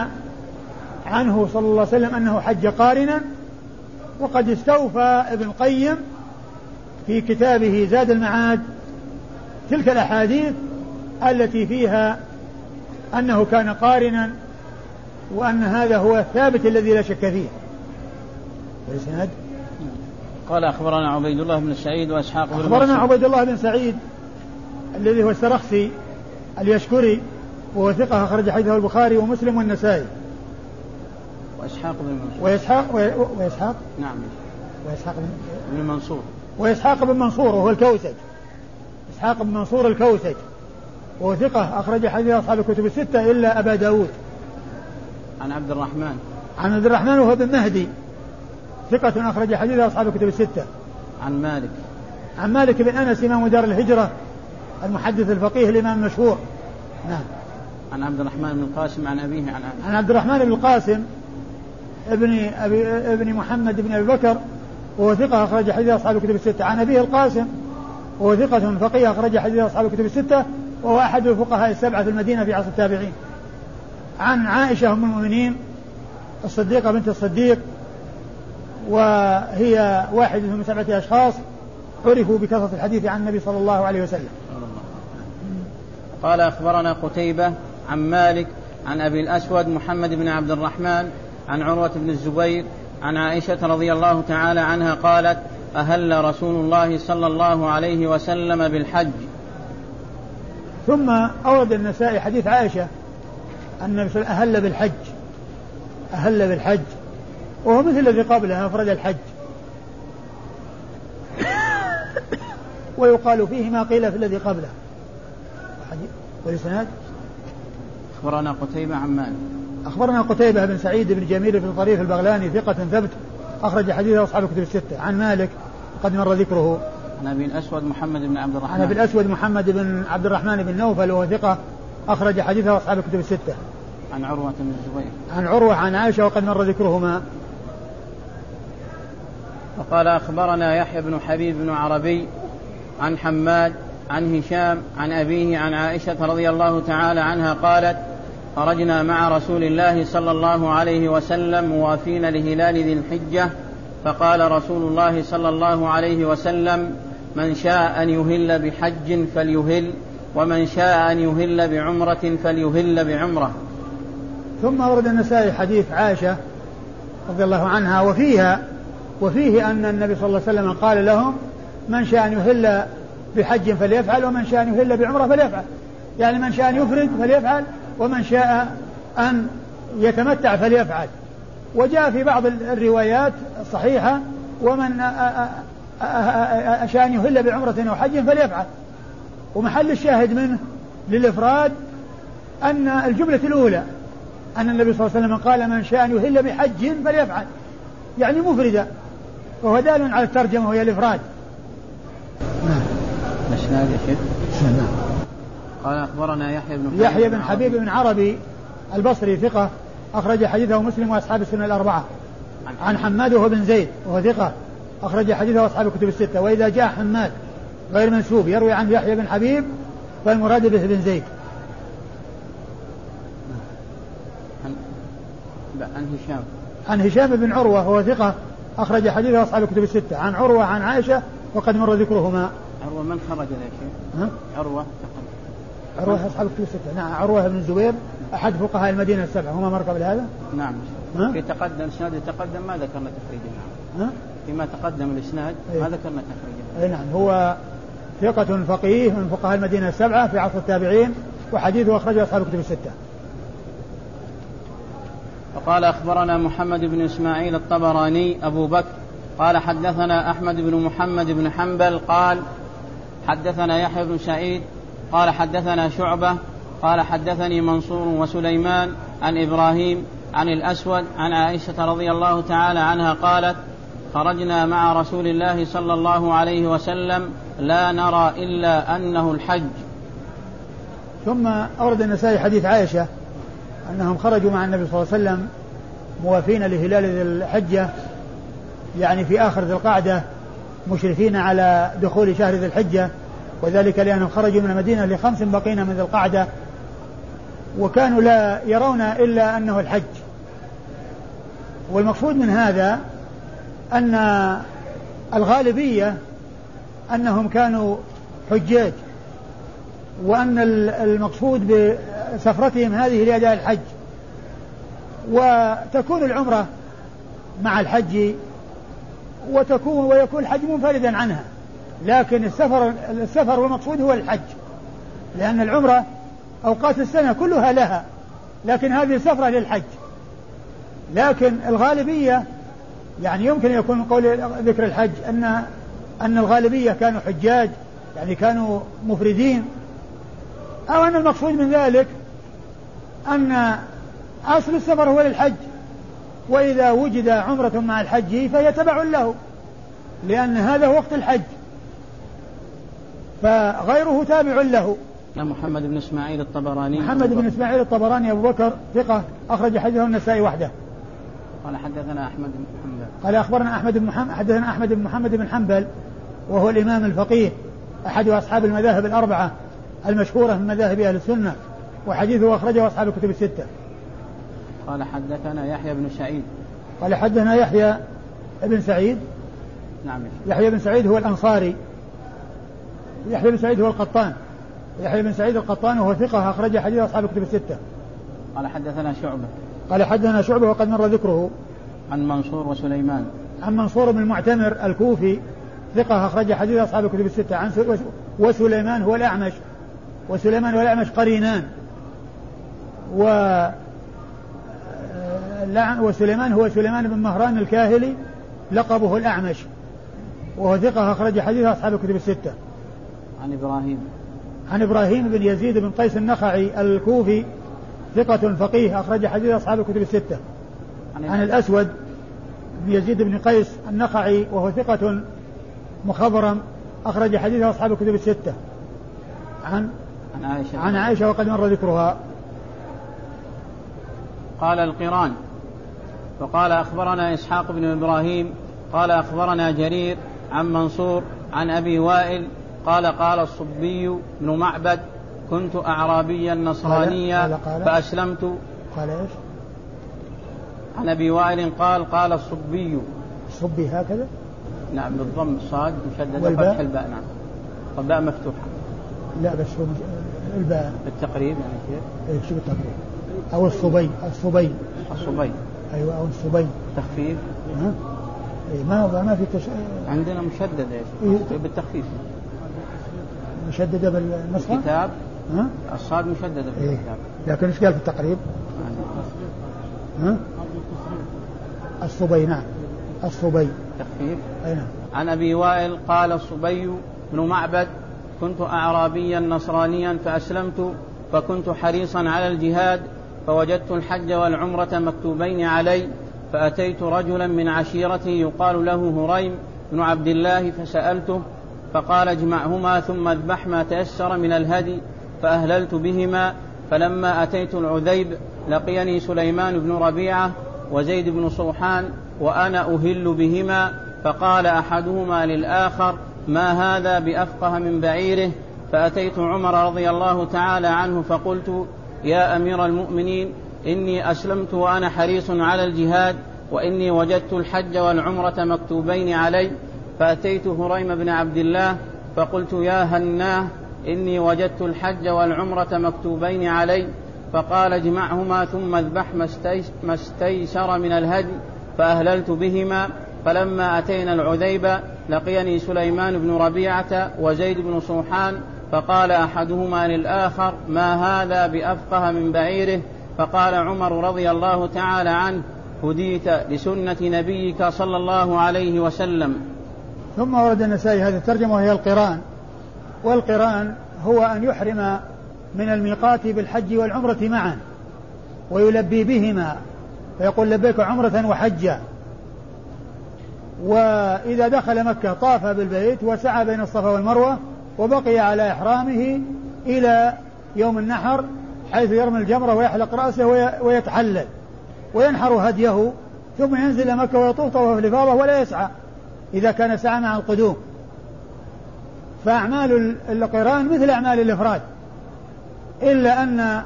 عنه صلى الله عليه وسلم أنه حج قارنا وقد استوفى ابن القيم في كتابه زاد المعاد تلك الأحاديث التي فيها أنه كان قارنا وأن هذا هو الثابت الذي لا شك فيه. الإسناد قال أخبرنا عبيد الله بن سعيد وإسحاق بن أخبرنا عبيد الله بن سعيد الذي هو السرخسي اليشكري وهو ثقة أخرج حديثه البخاري ومسلم والنسائي. وإسحاق بن منصور. وإسحاق وإسحاق؟ نعم. وإسحاق بن منصور. وإسحاق بن منصور وهو الكوسج. إسحاق بن منصور الكوسج. وهو ثقة أخرج حديث أصحاب الكتب الستة إلا أبا داود. عن عبد الرحمن. عن عبد الرحمن وهو بن مهدي. ثقة أخرج حديث أصحاب الكتب الستة. عن مالك. عن مالك بن أنس إمام دار الهجرة. المحدث الفقيه الإمام المشهور. نعم. عن عبد الرحمن بن القاسم عن أبيه عن عن عبد الرحمن بن القاسم ابن أبي ابن محمد بن أبي بكر وهو ثقة أخرج حديث أصحاب الكتب الستة. عن أبيه القاسم وهو ثقة فقيه أخرج حديث أصحاب الكتب الستة وهو أحد الفقهاء السبعة في المدينة في عصر التابعين. عن عائشة أم المؤمنين الصديقة بنت الصديق وهي واحدة من سبعة أشخاص عرفوا بكثرة الحديث عن النبي صلى الله عليه وسلم. قال أخبرنا قتيبة عن مالك عن أبي الأسود محمد بن عبد الرحمن عن عروة بن الزبير عن عائشة رضي الله تعالى عنها قالت أهل رسول الله صلى الله عليه وسلم بالحج. ثم أورد النسائي حديث عائشة أن أهل بالحج. أهل بالحج. وهو مثل الذي قبله أفرد الحج. ويقال فيه ما قيل في الذي قبله. والإسناد أخبرنا قتيبة عن مالك أخبرنا قتيبة بن سعيد بن جميل بن طريف البغلاني ثقة ثبت أخرج حديثه أصحاب الكتب الستة. عن مالك قد مر ذكره. عن أبي الأسود محمد بن عبد الرحمن عن أبي الأسود محمد بن عبد الرحمن بن نوفل وهو ثقة أخرج حديثه أصحاب الكتب الستة. عن عروة بن الزبير. عن عروة عن عائشة وقد مر ذكرهما. وقال أخبرنا يحيى بن حبيب بن عربي عن حماد عن هشام عن أبيه عن عائشة رضي الله تعالى عنها قالت خرجنا مع رسول الله صلى الله عليه وسلم موافين لهلال ذي الحجة فقال رسول الله صلى الله عليه وسلم من شاء أن يهل بحج فليهل ومن شاء أن يهل بعمرة فليهل بعمرة. ثم ورد النسائي حديث عائشة رضي الله عنها وفيها وفيه أن النبي صلى الله عليه وسلم قال لهم من شاء أن يهل بحج فليفعل ومن شاء أن يهل بعمرة فليفعل. يعني من شاء أن يفرد فليفعل ومن شاء أن يتمتع فليفعل. وجاء في بعض الروايات الصحيحة ومن شاء أن يهل بعمرة أو حج فليفعل. ومحل الشاهد منه للإفراد أن الجملة الأولى أن النبي صلى الله عليه وسلم قال من شاء أن يهل بحج فليفعل. يعني مفردا وهو دال على الترجمة وهي الإفراد. نعم. يا شيخ؟ نعم. قال أخبرنا يحيى بن يحيى بن حبيب بن عربي البصري ثقة أخرج حديثه مسلم وأصحاب السنة الأربعة. عن حماد. وهو بن زيد وهو ثقة أخرج حديثه أصحاب الكتب الستة. وإذا جاء حماد غير منسوب يروي عن يحيى بن حبيب فالمراد به بن زيد. عن هشام. عن هشام بن عروة وهو ثقة أخرج حديثه أصحاب الكتب الستة. عن عروة عن عائشة وقد مر ذكرهما. عروة من خرج يا شيخ؟ عروة عروة أصحاب الكتب الستة نعم عروة بن الزبير أحد فقهاء المدينة السبعة هما مر قبل هذا؟ نعم ها؟ في تقدم الإسناد تقدم ما ذكرنا تخريجه ها؟ فيما تقدم الإسناد أيه؟ ما ذكرنا تخريجه أي نعم هو ثقة فقيه من فقهاء المدينة السبعة في عصر التابعين وحديثه أخرجه أصحاب الكتب الستة وقال أخبرنا محمد بن إسماعيل الطبراني أبو بكر قال حدثنا أحمد بن محمد بن حنبل قال حدثنا يحيى بن سعيد قال حدثنا شعبة قال حدثني منصور وسليمان عن إبراهيم عن الأسود عن عائشة رضي الله تعالى عنها قالت خرجنا مع رسول الله صلى الله عليه وسلم لا نرى إلا أنه الحج. ثم أورد النسائي حديث عائشة أنهم خرجوا مع النبي صلى الله عليه وسلم موافين لهلال ذي الحجة يعني في آخر ذي القعدة مشرفين على دخول شهر ذي الحجة وذلك لأنهم خرجوا من المدينة لخمس بقين من ذي القعدة وكانوا لا يرون إلا أنه الحج. والمقصود من هذا أن الغالبية أنهم كانوا حجاج وأن المقصود بسفرتهم هذه لأداء الحج. وتكون العمرة مع الحج وتكون ويكون الحج منفردا عنها. لكن السفر السفر والمقصود هو الحج. لأن العمرة أوقات السنة كلها لها لكن هذه السفرة للحج. لكن الغالبية يعني يمكن يكون قول ذكر الحج أن أن الغالبية كانوا حجاج يعني كانوا مفردين. أو أن المقصود من ذلك أن أصل السفر هو للحج. وإذا وجد عمرة مع الحج فهي تبع له لأن هذا هو وقت الحج. فغيره تابع له. محمد بن إسماعيل الطبراني. محمد بن إسماعيل الطبراني أبو بكر ثقة أخرج حديثه النسائي وحده. قال حدثنا أحمد بن حنبل. قال أخبرنا أحمد بن محمد حدثنا أحمد بن محمد بن حنبل وهو الإمام الفقيه أحد أصحاب المذاهب الأربعة المشهورة من مذاهب أهل السنة وحديثه أخرجه أصحاب الكتب الستة. قال حدثنا يحيى بن سعيد قال حدثنا يحيى بن سعيد نعم يحيى بن سعيد هو الأنصاري يحيى بن سعيد هو القطان يحيى بن سعيد القطان وهو ثقة أخرج حديث أصحاب الكتب الستة. قال حدثنا شعبة. قال حدثنا شعبة وقد مر ذكره. عن منصور وسليمان. عن منصور بن المعتمر الكوفي ثقة أخرج حديث أصحاب الكتب الستة عن وسليمان هو الأعمش وسليمان والأعمش قرينان و وسليمان هو سليمان بن مهران الكاهلي لقبه الأعمش وهو ثقة أخرج حديث أصحاب الكتب الستة. عن إبراهيم عن إبراهيم بن يزيد بن قيس النخعي الكوفي ثقة فقيه أخرج حديث أصحاب الكتب الستة. عن الأسود بن يزيد بن قيس النخعي وهو ثقة مخضرم أخرج حديث أصحاب الكتب الستة. عن عن عائشة عن عائشة وقد مر ذكرها. قال القرآن وقال أخبرنا إسحاق بن إبراهيم قال أخبرنا جرير عن منصور عن أبي وائل قال قال الصبي بن معبد كنت أعرابيا نصرانيا قال قال فأسلمت. قال إيش؟ عن أبي وائل قال قال الصبي. الصبي هكذا؟ نعم بالضم الصاد مشددة فتح الباء نعم. والباء مفتوحة. لا بس هو الباء. بالتقريب يعني كيف؟ شو بالتقريب؟ أو الصبي الصبي. الصبي. أيوة أو الصبي تخفيف ها؟ إيه ما ما في تش... عندنا مشدد إيش؟ إيه؟ بالتخفيف مشددة بالنسخة؟ الكتاب ها؟ الصاد مشددة إيه؟ الكتاب لكن إيش قال في التقريب؟ ها؟ الصبي نعم الصبي تخفيف أي نعم عن أبي وائل قال الصبي بن معبد كنت اعرابيا نصرانيا فأسلمت فكنت حريصا على الجهاد فوجدت الحج والعمرة مكتوبين علي فأتيت رجلا من عشيرتي يقال له هريم بن عبد الله فسألته فقال اجمعهما ثم اذبح ما تيسر من الهدي فأهللت بهما فلما أتيت العذيب لقيني سليمان بن ربيعة وزيد بن صوحان وأنا أهل بهما فقال أحدهما للآخر ما هذا بأفقه من بعيره؟ فأتيت عمر رضي الله تعالى عنه فقلت يا أمير المؤمنين إني أسلمت وأنا حريص على الجهاد وإني وجدت الحج والعمرة مكتوبين علي. فأتيت هريم بن عبد الله فقلت يا هناه إني وجدت الحج والعمرة مكتوبين علي. فقال اجمعهما ثم اذبح ما استيسر من الهدي فأهللت بهما. فلما أتينا العذيبة لقيني سليمان بن ربيعة وزيد بن صوحان فقال أحدهما للآخر ما هذا بأفقه من بعيره؟ فقال عمر رضي الله تعالى عنه هديت لسنة نبيك صلى الله عليه وسلم. ثم ورد النسائي هذه الترجمة وهي القرآن. والقرآن هو أن يحرم من الميقات بالحج والعمرة معا ويلبي بهما فيقول لبيك عمرة وحجا. وإذا دخل مكة طاف بالبيت وسعى بين الصفا والمروة وبقي على إحرامه إلى يوم النحر حيث يرمي الجمرة ويحلق رأسه ويتحلل وينحر هديه ثم ينزل إلى مكة ويطوف طواف الإفاضة ولا يسعى إذا كان سعى مع القدوم. فأعمال القرآن مثل أعمال الإفراد إلا أن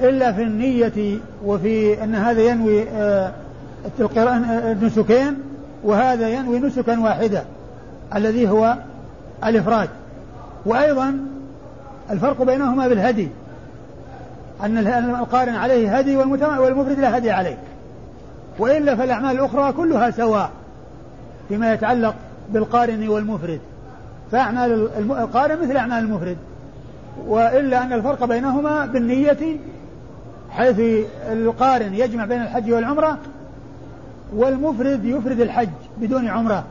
إلا في النية وفي أن هذا ينوي آه، القرآن آه، نسكين وهذا ينوي نسكا واحدة الذي هو الإفراد. وأيضا الفرق بينهما بالهدي أن القارن عليه هدي والمفرد لا هدي عليه. وإلا فالأعمال الأخرى كلها سواء فيما يتعلق بالقارن والمفرد. فأعمال القارن مثل أعمال المفرد. وإلا أن الفرق بينهما بالنية حيث القارن يجمع بين الحج والعمرة والمفرد يفرد الحج بدون عمرة.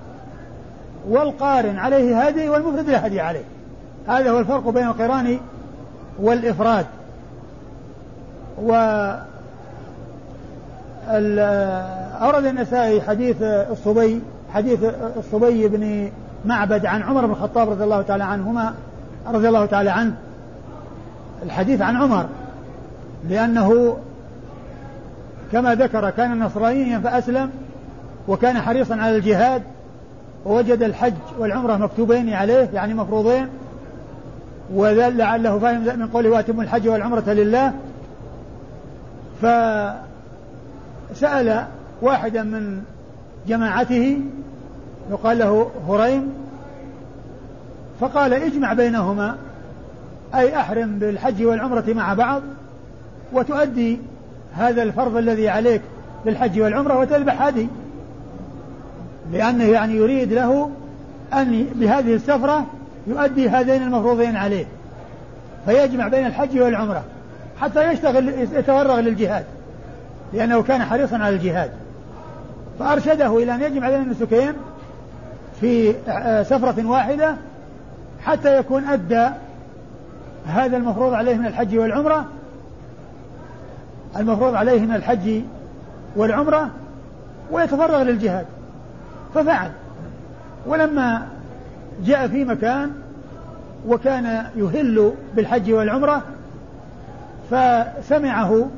والقارن عليه هدي والمفرد لا هدي عليه. هذا هو الفرق بين القرآن والإفراد. و أورد النسائي حديث الصبي حديث الصبي بن معبد عن عمر بن الخطاب رضي الله تعالى عنهما رضي الله تعالى عنه. الحديث عن عمر لأنه كما ذكر كان نصرانيا فأسلم وكان حريصا على الجهاد ووجد الحج والعمرة مكتوبين عليه يعني مفروضين. ولعله فهم من قوله واتم الحج والعمرة لله. فسأل واحدا من جماعته يقال له هريم فقال اجمع بينهما أي أحرم بالحج والعمرة مع بعض وتؤدي هذا الفرض الذي عليك للحج والعمرة وتذبح هدي لأنه يعني يريد له أن بهذه السفرة يؤدي هذين المفروضين عليه فيجمع بين الحج والعمرة حتى يشتغل يتفرغ للجهاد لأنه كان حريصا على الجهاد. فأرشده إلى أن يجمع بين النسكين في سفرة واحدة حتى يكون أدى هذا المفروض عليه من الحج والعمرة المفروض عليه من الحج والعمرة ويتفرغ للجهاد. ففعل. ولما جاء في مكان وكان يهل بالحج والعمرة فسمعه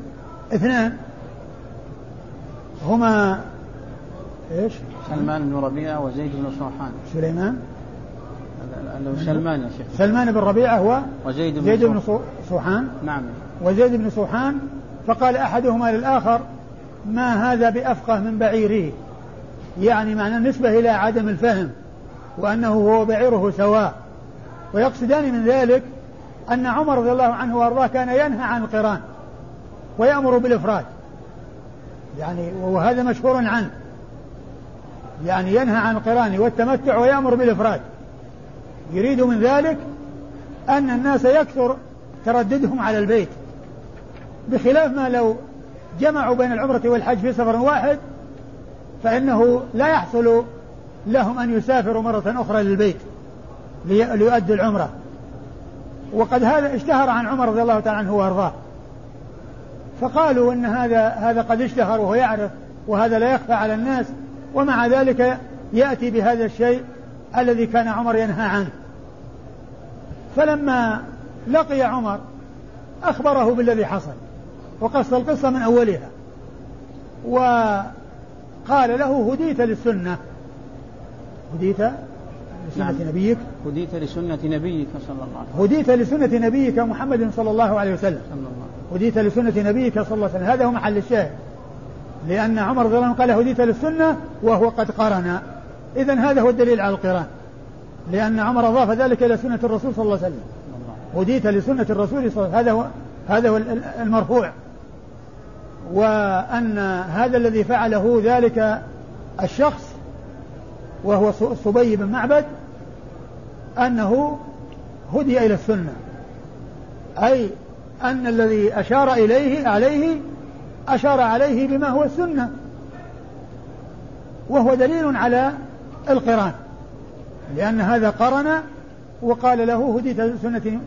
اثنان. هما إيش؟ سلمان بن ربيعة وزيد بن صوحان سليمان. سلمان يا شيخ. سلمان بن ربيعة هو وزيد بن, زيد بن صوحان نعم. وزيد بن صوحان فقال أحدهما للآخر ما هذا بأفقه من بعيره؟ يعني معنى النسبة إلى عدم الفهم. وأنه هو بعيره سواء. ويقصدان من ذلك أن عمر رضي الله عنه وأرضاه كان ينهى عن القران ويأمر بالإفراد يعني وهذا مشهور عنه. يعني ينهى عن القران والتمتع ويأمر بالإفراد يريد من ذلك أن الناس يكثر ترددهم على البيت. بخلاف ما لو جمعوا بين العمرة والحج في سفر واحد فإنه لا يحصل لهم أن يسافروا مرة أخرى للبيت ليؤدوا العمرة. وقد هذا اشتهر عن عمر رضي الله تعالى عنه وأرضاه. فقالوا إن هذا هذا قد اشتهر وهو يعرف وهذا لا يخفى على الناس ومع ذلك يأتي بهذا الشيء الذي كان عمر ينهى عنه. فلما لقي عمر أخبره بالذي حصل وقص القصة من أولها وقال له هديت للسنة. هديت لسنة نعم. نبيك. هديت لسنة نبيك صلى الله عليه وسلم. هديت لسنة نبيك محمد صلى الله عليه وسلم. صلى الله هديت لسنة نبيك صلى الله عليه وسلم. هذا هو محل الشاهد. لأن عمر رضي الله عنه قال هديت للسنة وهو قد قرن. إذا هذا هو الدليل على القران. لأن عمر أضاف ذلك إلى سنة الرسول صلى الله عليه وسلم. هديت لسنة الرسول صلى الله عليه وسلم. هذا هو هذا هو المرفوع. وأن هذا الذي فعله ذلك الشخص وهو صبي بن معبد أنه هدي إلى السنة. أي أن الذي أشار إليه عليه أشار عليه بما هو السنة. وهو دليل على القران. لأن هذا قرن وقال له هديت سنة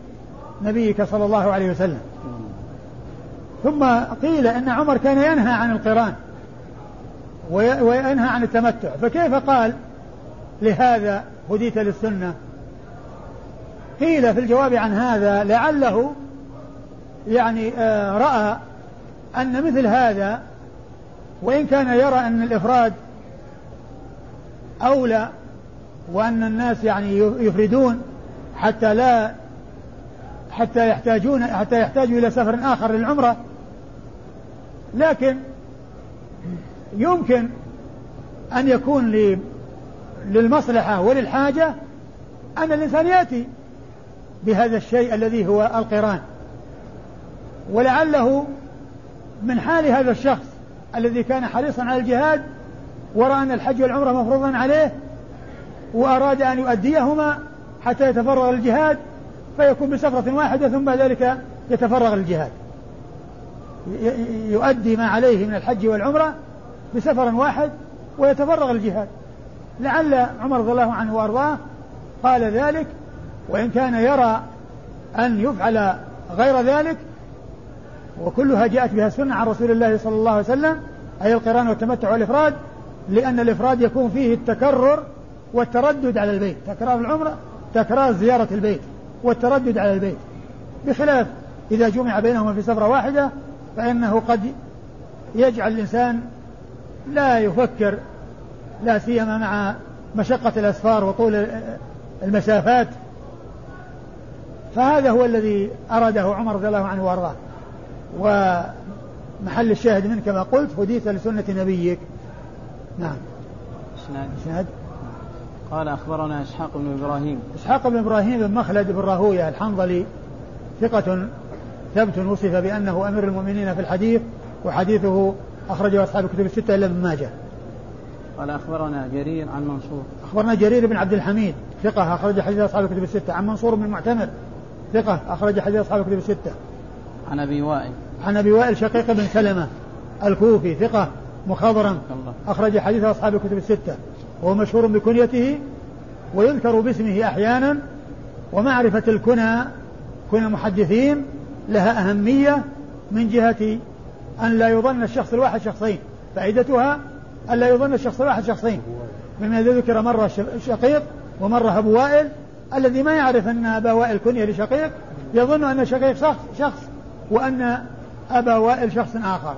نبيك صلى الله عليه وسلم. ثم قيل أن عمر كان ينهى عن القران وينهى عن التمتع. فكيف قال لهذا هديت للسنة. قيل في الجواب عن هذا لعله يعني آه، رأى أن مثل هذا وإن كان يرى أن الإفراد أولى وأن الناس يعني يفردون حتى لا حتى يحتاجون حتى يحتاجوا إلى سفر آخر للعمرة. لكن يمكن أن يكون للمصلحة وللحاجة أن الإنسان يأتي بهذا الشيء الذي هو القرآن. ولعله من حال هذا الشخص الذي كان حريصا على الجهاد ورأى أن الحج والعمرة مفروضا عليه وأراد أن يؤديهما حتى يتفرغ للجهاد فيكون بسفرة واحدة ثم بعد ذلك يتفرغ للجهاد. يؤدي ما عليه من الحج والعمرة بسفر واحد ويتفرغ للجهاد. لعل عمر رضي الله عنه وأرضاه قال ذلك وإن كان يرى أن يفعل غير ذلك وكلها جاءت بها السنة عن رسول الله صلى الله عليه وسلم أي القرآن والتمتع والإفراد لأن الإفراد يكون فيه التكرر والتردد على البيت تكرار العمرة تكرار زيارة البيت والتردد على البيت. بخلاف إذا جمع بينهما في سفرة واحدة فإنه قد يجعل الإنسان لا يفكر لا سيما مع مشقة الأسفار وطول المسافات فهذا هو الذي أراده عمر رضي الله عنه وأرضاه. ومحل الشاهد منه كما قلت هديت لسنة نبيك. نعم. إسناد. إسناد. قال أخبرنا إسحاق بن إبراهيم. إسحاق بن إبراهيم بن مخلد بن راهوية الحنظلي ثقة ثبت وصف بأنه أمير المؤمنين في الحديث وحديثه أخرجه أصحاب الكتب الستة إلا ابن ماجه. قال أخبرنا جرير عن منصور. أخبرنا جرير بن عبد الحميد ثقة أخرج حديث أصحاب الكتب الستة. عن منصور بن المعتمر ثقة أخرج حديث أصحاب الكتب الستة. عن أبي وائل. عن أبي وائل شقيق بن سلمة الكوفي ثقة مخضرم. أخرج حديث أصحاب الكتب الستة. وهو مشهور بكنيته ويذكر باسمه أحيانا ومعرفة الكنى كنى المحدثين لها أهمية من جهة أن لا يظن الشخص الواحد شخصين فائدتها أن لا يظن الشخص الواحد شخصين. مما ذكر مرة شقيق ومرة أبو وائل. الذي ما يعرف أن أبا وائل كنية لشقيق يظن أن شقيق شخص شخص وأن أبا وائل شخص آخر.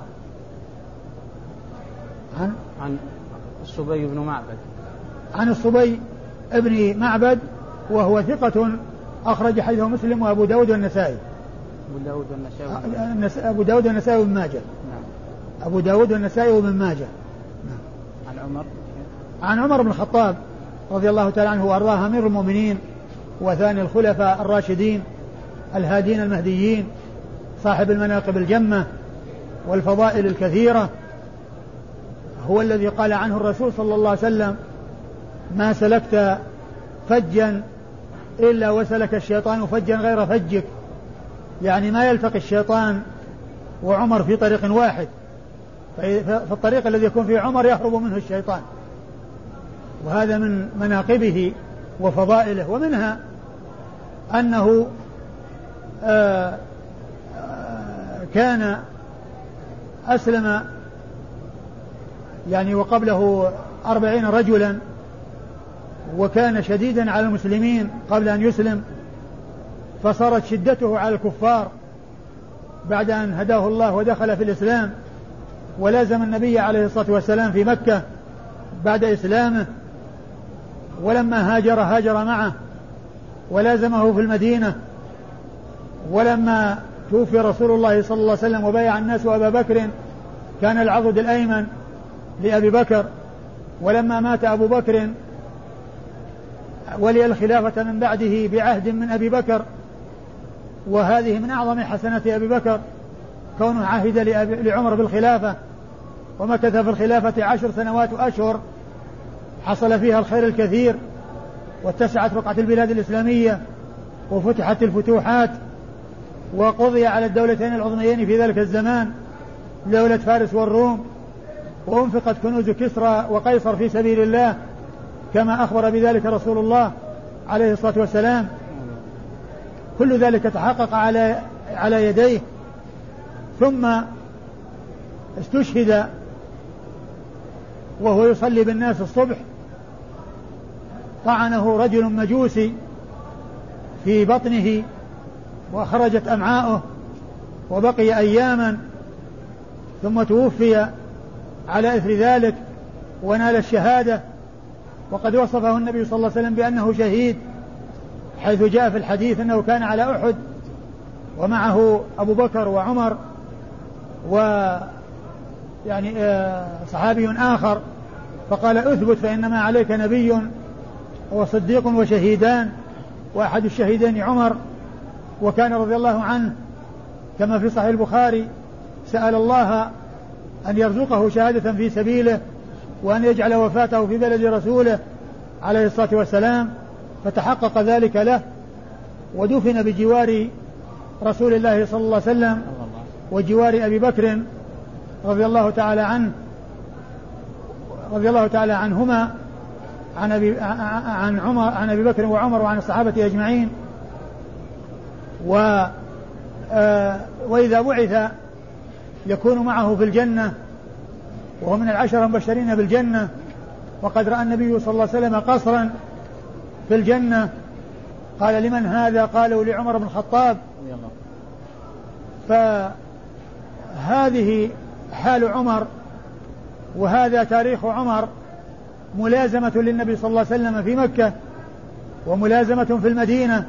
عن عن الصبي بن معبد. عن الصبي ابن معبد وهو ثقة أخرج حديثه مسلم وأبو داود والنسائي. أبو داود والنسائي. أبو داود والنسائي وابن ماجه. نعم. أبو داود والنسائي وابن ماجه. نعم عمر؟ عن عمر بن الخطاب رضي الله تعالى عنه وأرضاه أمير المؤمنين وثاني الخلفاء الراشدين الهادين المهديين صاحب المناقب الجمة والفضائل الكثيرة. هو الذي قال عنه الرسول صلى الله عليه وسلم ما سلكت فجا إلا وسلك الشيطان فجا غير فجك. يعني ما يلتقي الشيطان وعمر في طريق واحد. فالطريق الذي يكون فيه عمر يهرب منه الشيطان. وهذا من مناقبه وفضائله. ومنها أنه آه، آه، كان أسلم يعني وقبله أربعين رجلا وكان شديدا على المسلمين قبل أن يسلم فصارت شدته على الكفار بعد أن هداه الله ودخل في الإسلام. ولازم النبي عليه الصلاة والسلام في مكة بعد إسلامه ولما هاجر هاجر معه ولازمه في المدينة ولما توفي رسول الله صلى الله عليه وسلم وبايع الناس وأبا بكر كان العضد الأيمن لأبي بكر ولما مات أبو بكر ولي الخلافة من بعده بعهد من أبي بكر وهذه من أعظم حسنات أبي بكر. كونه عهد لعمر بالخلافة ومكث في الخلافة عشر سنوات وأشهر حصل فيها الخير الكثير واتسعت رقعة البلاد الإسلامية وفتحت الفتوحات وقضي على الدولتين العظميين في ذلك الزمان دولة فارس والروم وأنفقت كنوز كسرى وقيصر في سبيل الله كما أخبر بذلك رسول الله عليه الصلاة والسلام. كل ذلك تحقق على على يديه. ثم استشهد وهو يصلي بالناس الصبح. طعنه رجل مجوسي في بطنه وخرجت أمعاؤه وبقي أياما ثم توفي على إثر ذلك ونال الشهادة. وقد وصفه النبي صلى الله عليه وسلم بأنه شهيد حيث جاء في الحديث أنه كان على أحد ومعه أبو بكر وعمر و يعني آه، صحابي آخر فقال اثبت فإنما عليك نبي وصديق وشهيدان وأحد الشهيدين عمر وكان رضي الله عنه كما في صحيح البخاري سأل الله أن يرزقه شهادة في سبيله وأن يجعل وفاته في بلد رسوله عليه الصلاة والسلام فتحقق ذلك له ودفن بجوار رسول الله صلى الله عليه وسلم وجوار أبي بكر رضي الله تعالى عنه رضي الله تعالى عنهما عن أبي عن عمر عن أبي بكر وعمر وعن الصحابة أجمعين. و آه، وإذا بعث يكون معه في الجنة وهو من العشرة المبشرين بالجنة وقد رأى النبي صلى الله عليه وسلم قصرا في الجنة. قال لمن هذا؟ قالوا لعمر بن الخطاب. فهذه حال عمر وهذا تاريخ عمر ملازمة للنبي صلى الله عليه وسلم في مكة وملازمة في المدينة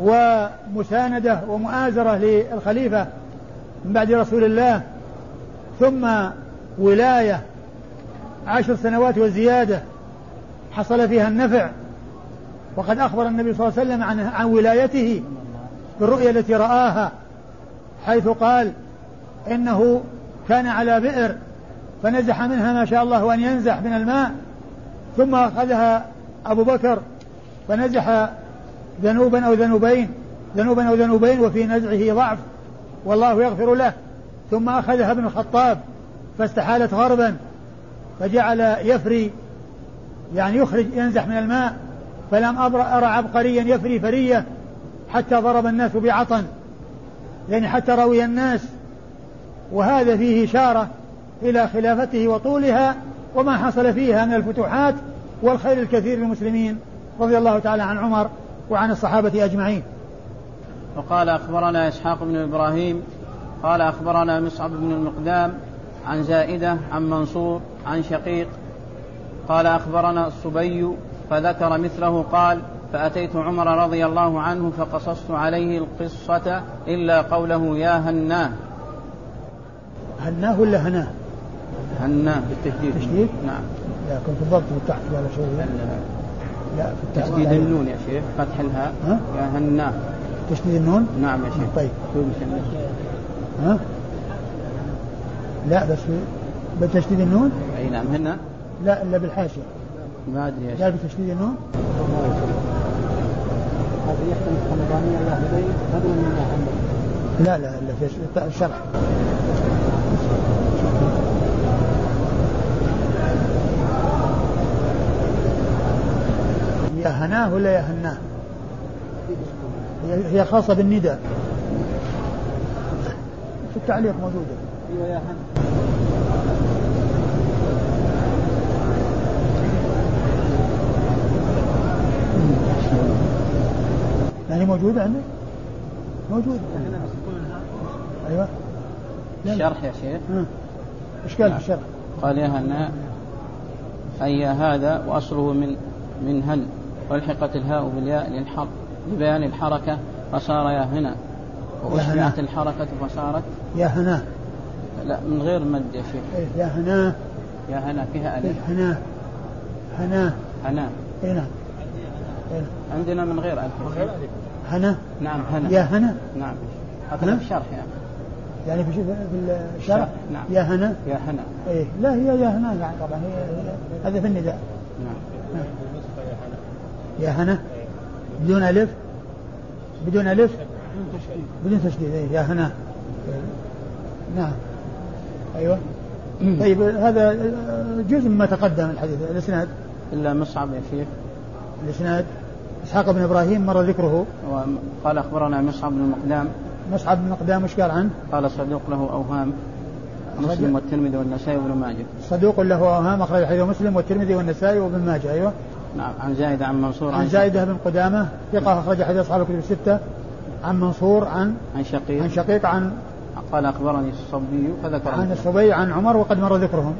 ومساندة ومؤازرة للخليفة من بعد رسول الله ثم ولاية عشر سنوات وزيادة حصل فيها النفع. وقد أخبر النبي صلى الله عليه وسلم عن, ولايته بالرؤيا التي رآها. حيث قال إنه كان على بئر فنزح منها ما شاء الله أن ينزح من الماء ثم أخذها أبو بكر فنزح ذنوبا أو ذنوبين ذنوبا أو ذنوبين وفي نزعه ضعف والله يغفر له ثم أخذها ابن الخطاب فاستحالت غربا فجعل يفري يعني يخرج ينزح من الماء فلم أرى عبقريا يفري فرية حتى ضرب الناس بعطن. يعني حتى روي الناس وهذا فيه إشارة إلى خلافته وطولها وما حصل فيها من الفتوحات والخير الكثير للمسلمين رضي الله تعالى عن عمر وعن الصحابة أجمعين. وقال أخبرنا إسحاق بن إبراهيم قال أخبرنا مصعب بن المقدام عن زائدة عن منصور عن شقيق. قال أخبرنا الصبي فذكر مثله قال فأتيت عمر رضي الله عنه فقصصت عليه القصة إلا قوله يا هناه هناه ولا هناه؟ هناه بالتشديد. تشديد؟ نعم. لا كنت بالضبط تحت ولا شيء لا لا في تشديد النون يا شيخ فتح الهاء. ها؟ يا هناه تشديد النون؟ نعم يا شيخ. طيب. ها؟ لا بس بتشديد النون؟ أي نعم هنا لا إلا بالحاشية. ما أدري يا شيخ. قال بتشديد النون؟ هذا لا لا الا في الشرح يا هناه ولا يا هناه؟ هي خاصة بالنداء. في التعليق موجودة أيوه يا هنا يعني موجودة عندك؟ موجودة أيوه. الشرح يا شيخ. إيش قال في الشرح؟ قال يا هنا أي هذا وأصله من من هن والحقت الهاء بالياء للحق لبيان الحركة فصار يا هنا. وأشبعت الحركة فصارت. يا هنا. لا من غير مد يا شيخ. إيه يا هنا. يا هنا فيها ألف. إيه هنا. هنا. هنا. اي نعم. إيه. عندنا من غير ألف. هنا؟ نعم هنا. يا هنا؟ نعم. هذا في الشرح يعني. يعني في الشرح نعم. يا هنا؟ يا هنا. إيه. لا هي يا هنا يعني طبعا. هي هذا في النداء. نعم, نعم. يا هنا؟ بدون ألف؟ بدون ألف؟ بدون تشديد. إيه يا هنا. نعم. أيوة. طيب هذا جزء مما تقدم الحديث. الإسناد؟ إلا مصعب يا شيخ. الإسناد؟ إسحاق بن إبراهيم مر ذكره. قال أخبرنا مصعب بن المقدام. مصعب بن المقدام وش قال عنه؟ قال صدوق له أوهام. مسلم والترمذي والنسائي وابن ماجه. صدوق له أوهام أخرج حديث مسلم والترمذي والنسائي وابن ماجه أيوه. نعم عن زايد عن منصور عن زايدة بن قدامة ثقة أخرج حديث أصحاب الكتب الستة. عن منصور عن عن شقيق. عن شقيق عن قال أخبرني الصبي فذكر عن الصبي عن عمر وقد مر ذكرهم.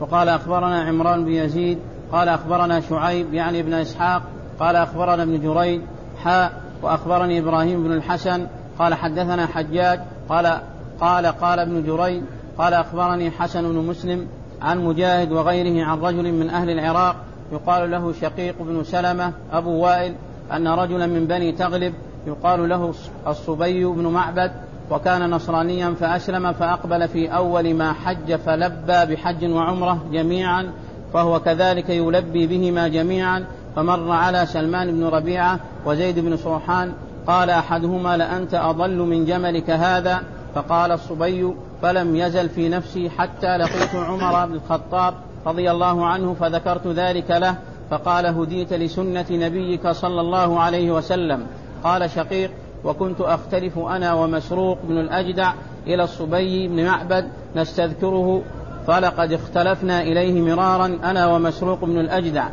وقال أخبرنا عمران بن يزيد قال أخبرنا شعيب يعني ابن إسحاق قال أخبرنا ابن جريج حاء وأخبرني إبراهيم بن الحسن قال حدثنا حجاج قال قال قال ابن جريج قال أخبرني حسن بن مسلم عن مجاهد وغيره عن رجل من أهل العراق يقال له شقيق بن سلمة أبو وائل أن رجلا من بني تغلب يقال له الصبي بن معبد وكان نصرانيا فأسلم فأقبل في أول ما حج فلبى بحج وعمرة جميعا فهو كذلك يلبي بهما جميعا فمر على سلمان بن ربيعة وزيد بن صوحان قال أحدهما لأنت أضل من جملك هذا؟ فقال الصبي فلم يزل في نفسي حتى لقيت عمر بن الخطاب رضي الله عنه فذكرت ذلك له فقال هديت لسنة نبيك صلى الله عليه وسلم. قال شقيق وكنت أختلف أنا ومسروق بن الأجدع إلى الصبي بن معبد نستذكره فلقد اختلفنا إليه مرارا أنا ومسروق بن الأجدع.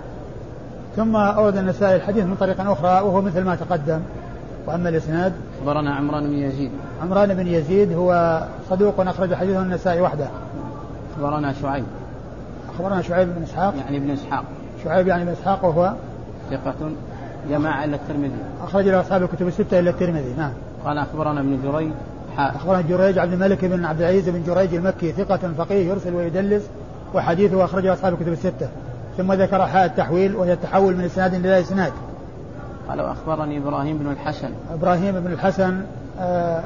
ثم أورد النسائي الحديث من طريق أخرى وهو مثل ما تقدم. وأما الإسناد؟ أخبرنا عمران بن يزيد. عمران بن يزيد هو صدوق أخرج حديثه النسائي وحده. أخبرنا شعيب. أخبرنا شعيب بن إسحاق؟ يعني ابن إسحاق. شعيب يعني بن إسحاق وهو؟ ثقة جماعة إلا الترمذي. أخرج له أصحاب الكتب الستة إلا الترمذي نعم. قال أخبرنا ابن جريج أخبرنا جريج عبد الملك بن عبد العزيز بن جريج المكي ثقة فقيه يرسل ويدلس وحديثه أخرجه أصحاب الكتب الستة. ثم ذكر حاء التحويل وهي التحول من إسناد إلى إسناد. قال وأخبرني إبراهيم بن الحسن. إبراهيم بن الحسن آه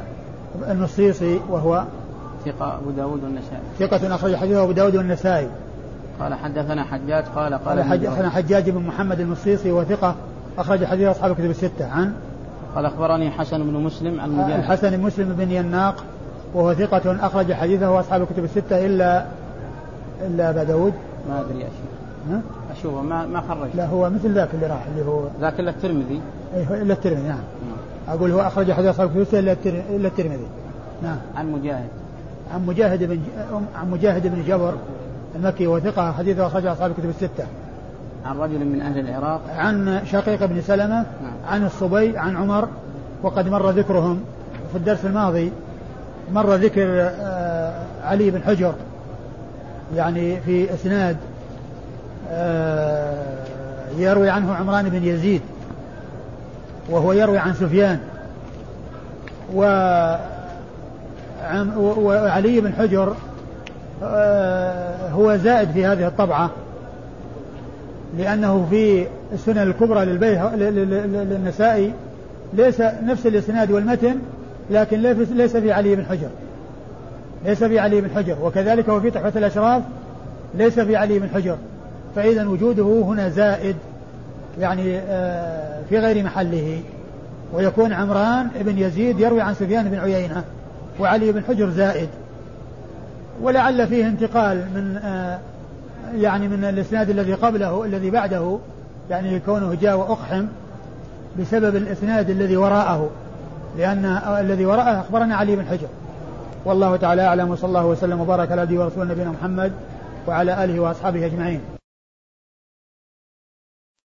النصيصي وهو ثقة أبو داود والنسائي. ثقة أخرج حديثه أبو داود والنسائي. قال حدثنا حجاج. قال قال حدثنا حجاج بن محمد النصيصي وثقة أخرج حديث أصحاب الكتب الستة. عن؟ قال أخبرني حسن بن مسلم عن مجاهد الحسن بن مسلم بن يناق وهو ثقة أخرج حديثه أصحاب الكتب الستة إلا إلا أبا داود. ما أدري أشوف أشوفه ما ما خرج لا هو مثل ذاك اللي راح اللي هو ذاك إلا الترمذي. أي إلا الترمذي نعم. أقول هو أخرج حديث أصحاب الكتب الستة إلا الترمذي. نعم. عن مجاهد. عن مجاهد بن عن مجاهد بن جبر المكي وثقة حديثه أخرج أصحاب الكتب الستة. عن رجل من أهل العراق. عن شقيق بن سلمة نعم. عن الصبي عن عمر وقد مر ذكرهم في الدرس الماضي. مر ذكر آه، علي بن حجر يعني في إسناد يروي عنه عمران بن يزيد وهو يروي عن سفيان وعلي بن حجر آه، هو زائد في هذه الطبعة لأنه في السنن الكبرى للنسائي ليس نفس الإسناد والمتن لكن ليس في علي بن حجر. ليس في علي بن حجر وكذلك هو في تحفة الأشراف ليس في علي بن حجر. فإذا وجوده هنا زائد يعني آه، في غير محله. ويكون عمران بن يزيد يروي عن سفيان بن عيينة وعلي بن حجر زائد. ولعل فيه انتقال من آه، يعني من الإسناد الذي قبله الذي بعده يعني كونه جاء وأقحم بسبب الإسناد الذي وراءه لأن الذي وراءه أخبرنا علي بن حجر. والله تعالى أعلم وصلى الله وسلم وبارك على نبينا محمد وعلى آله وأصحابه أجمعين.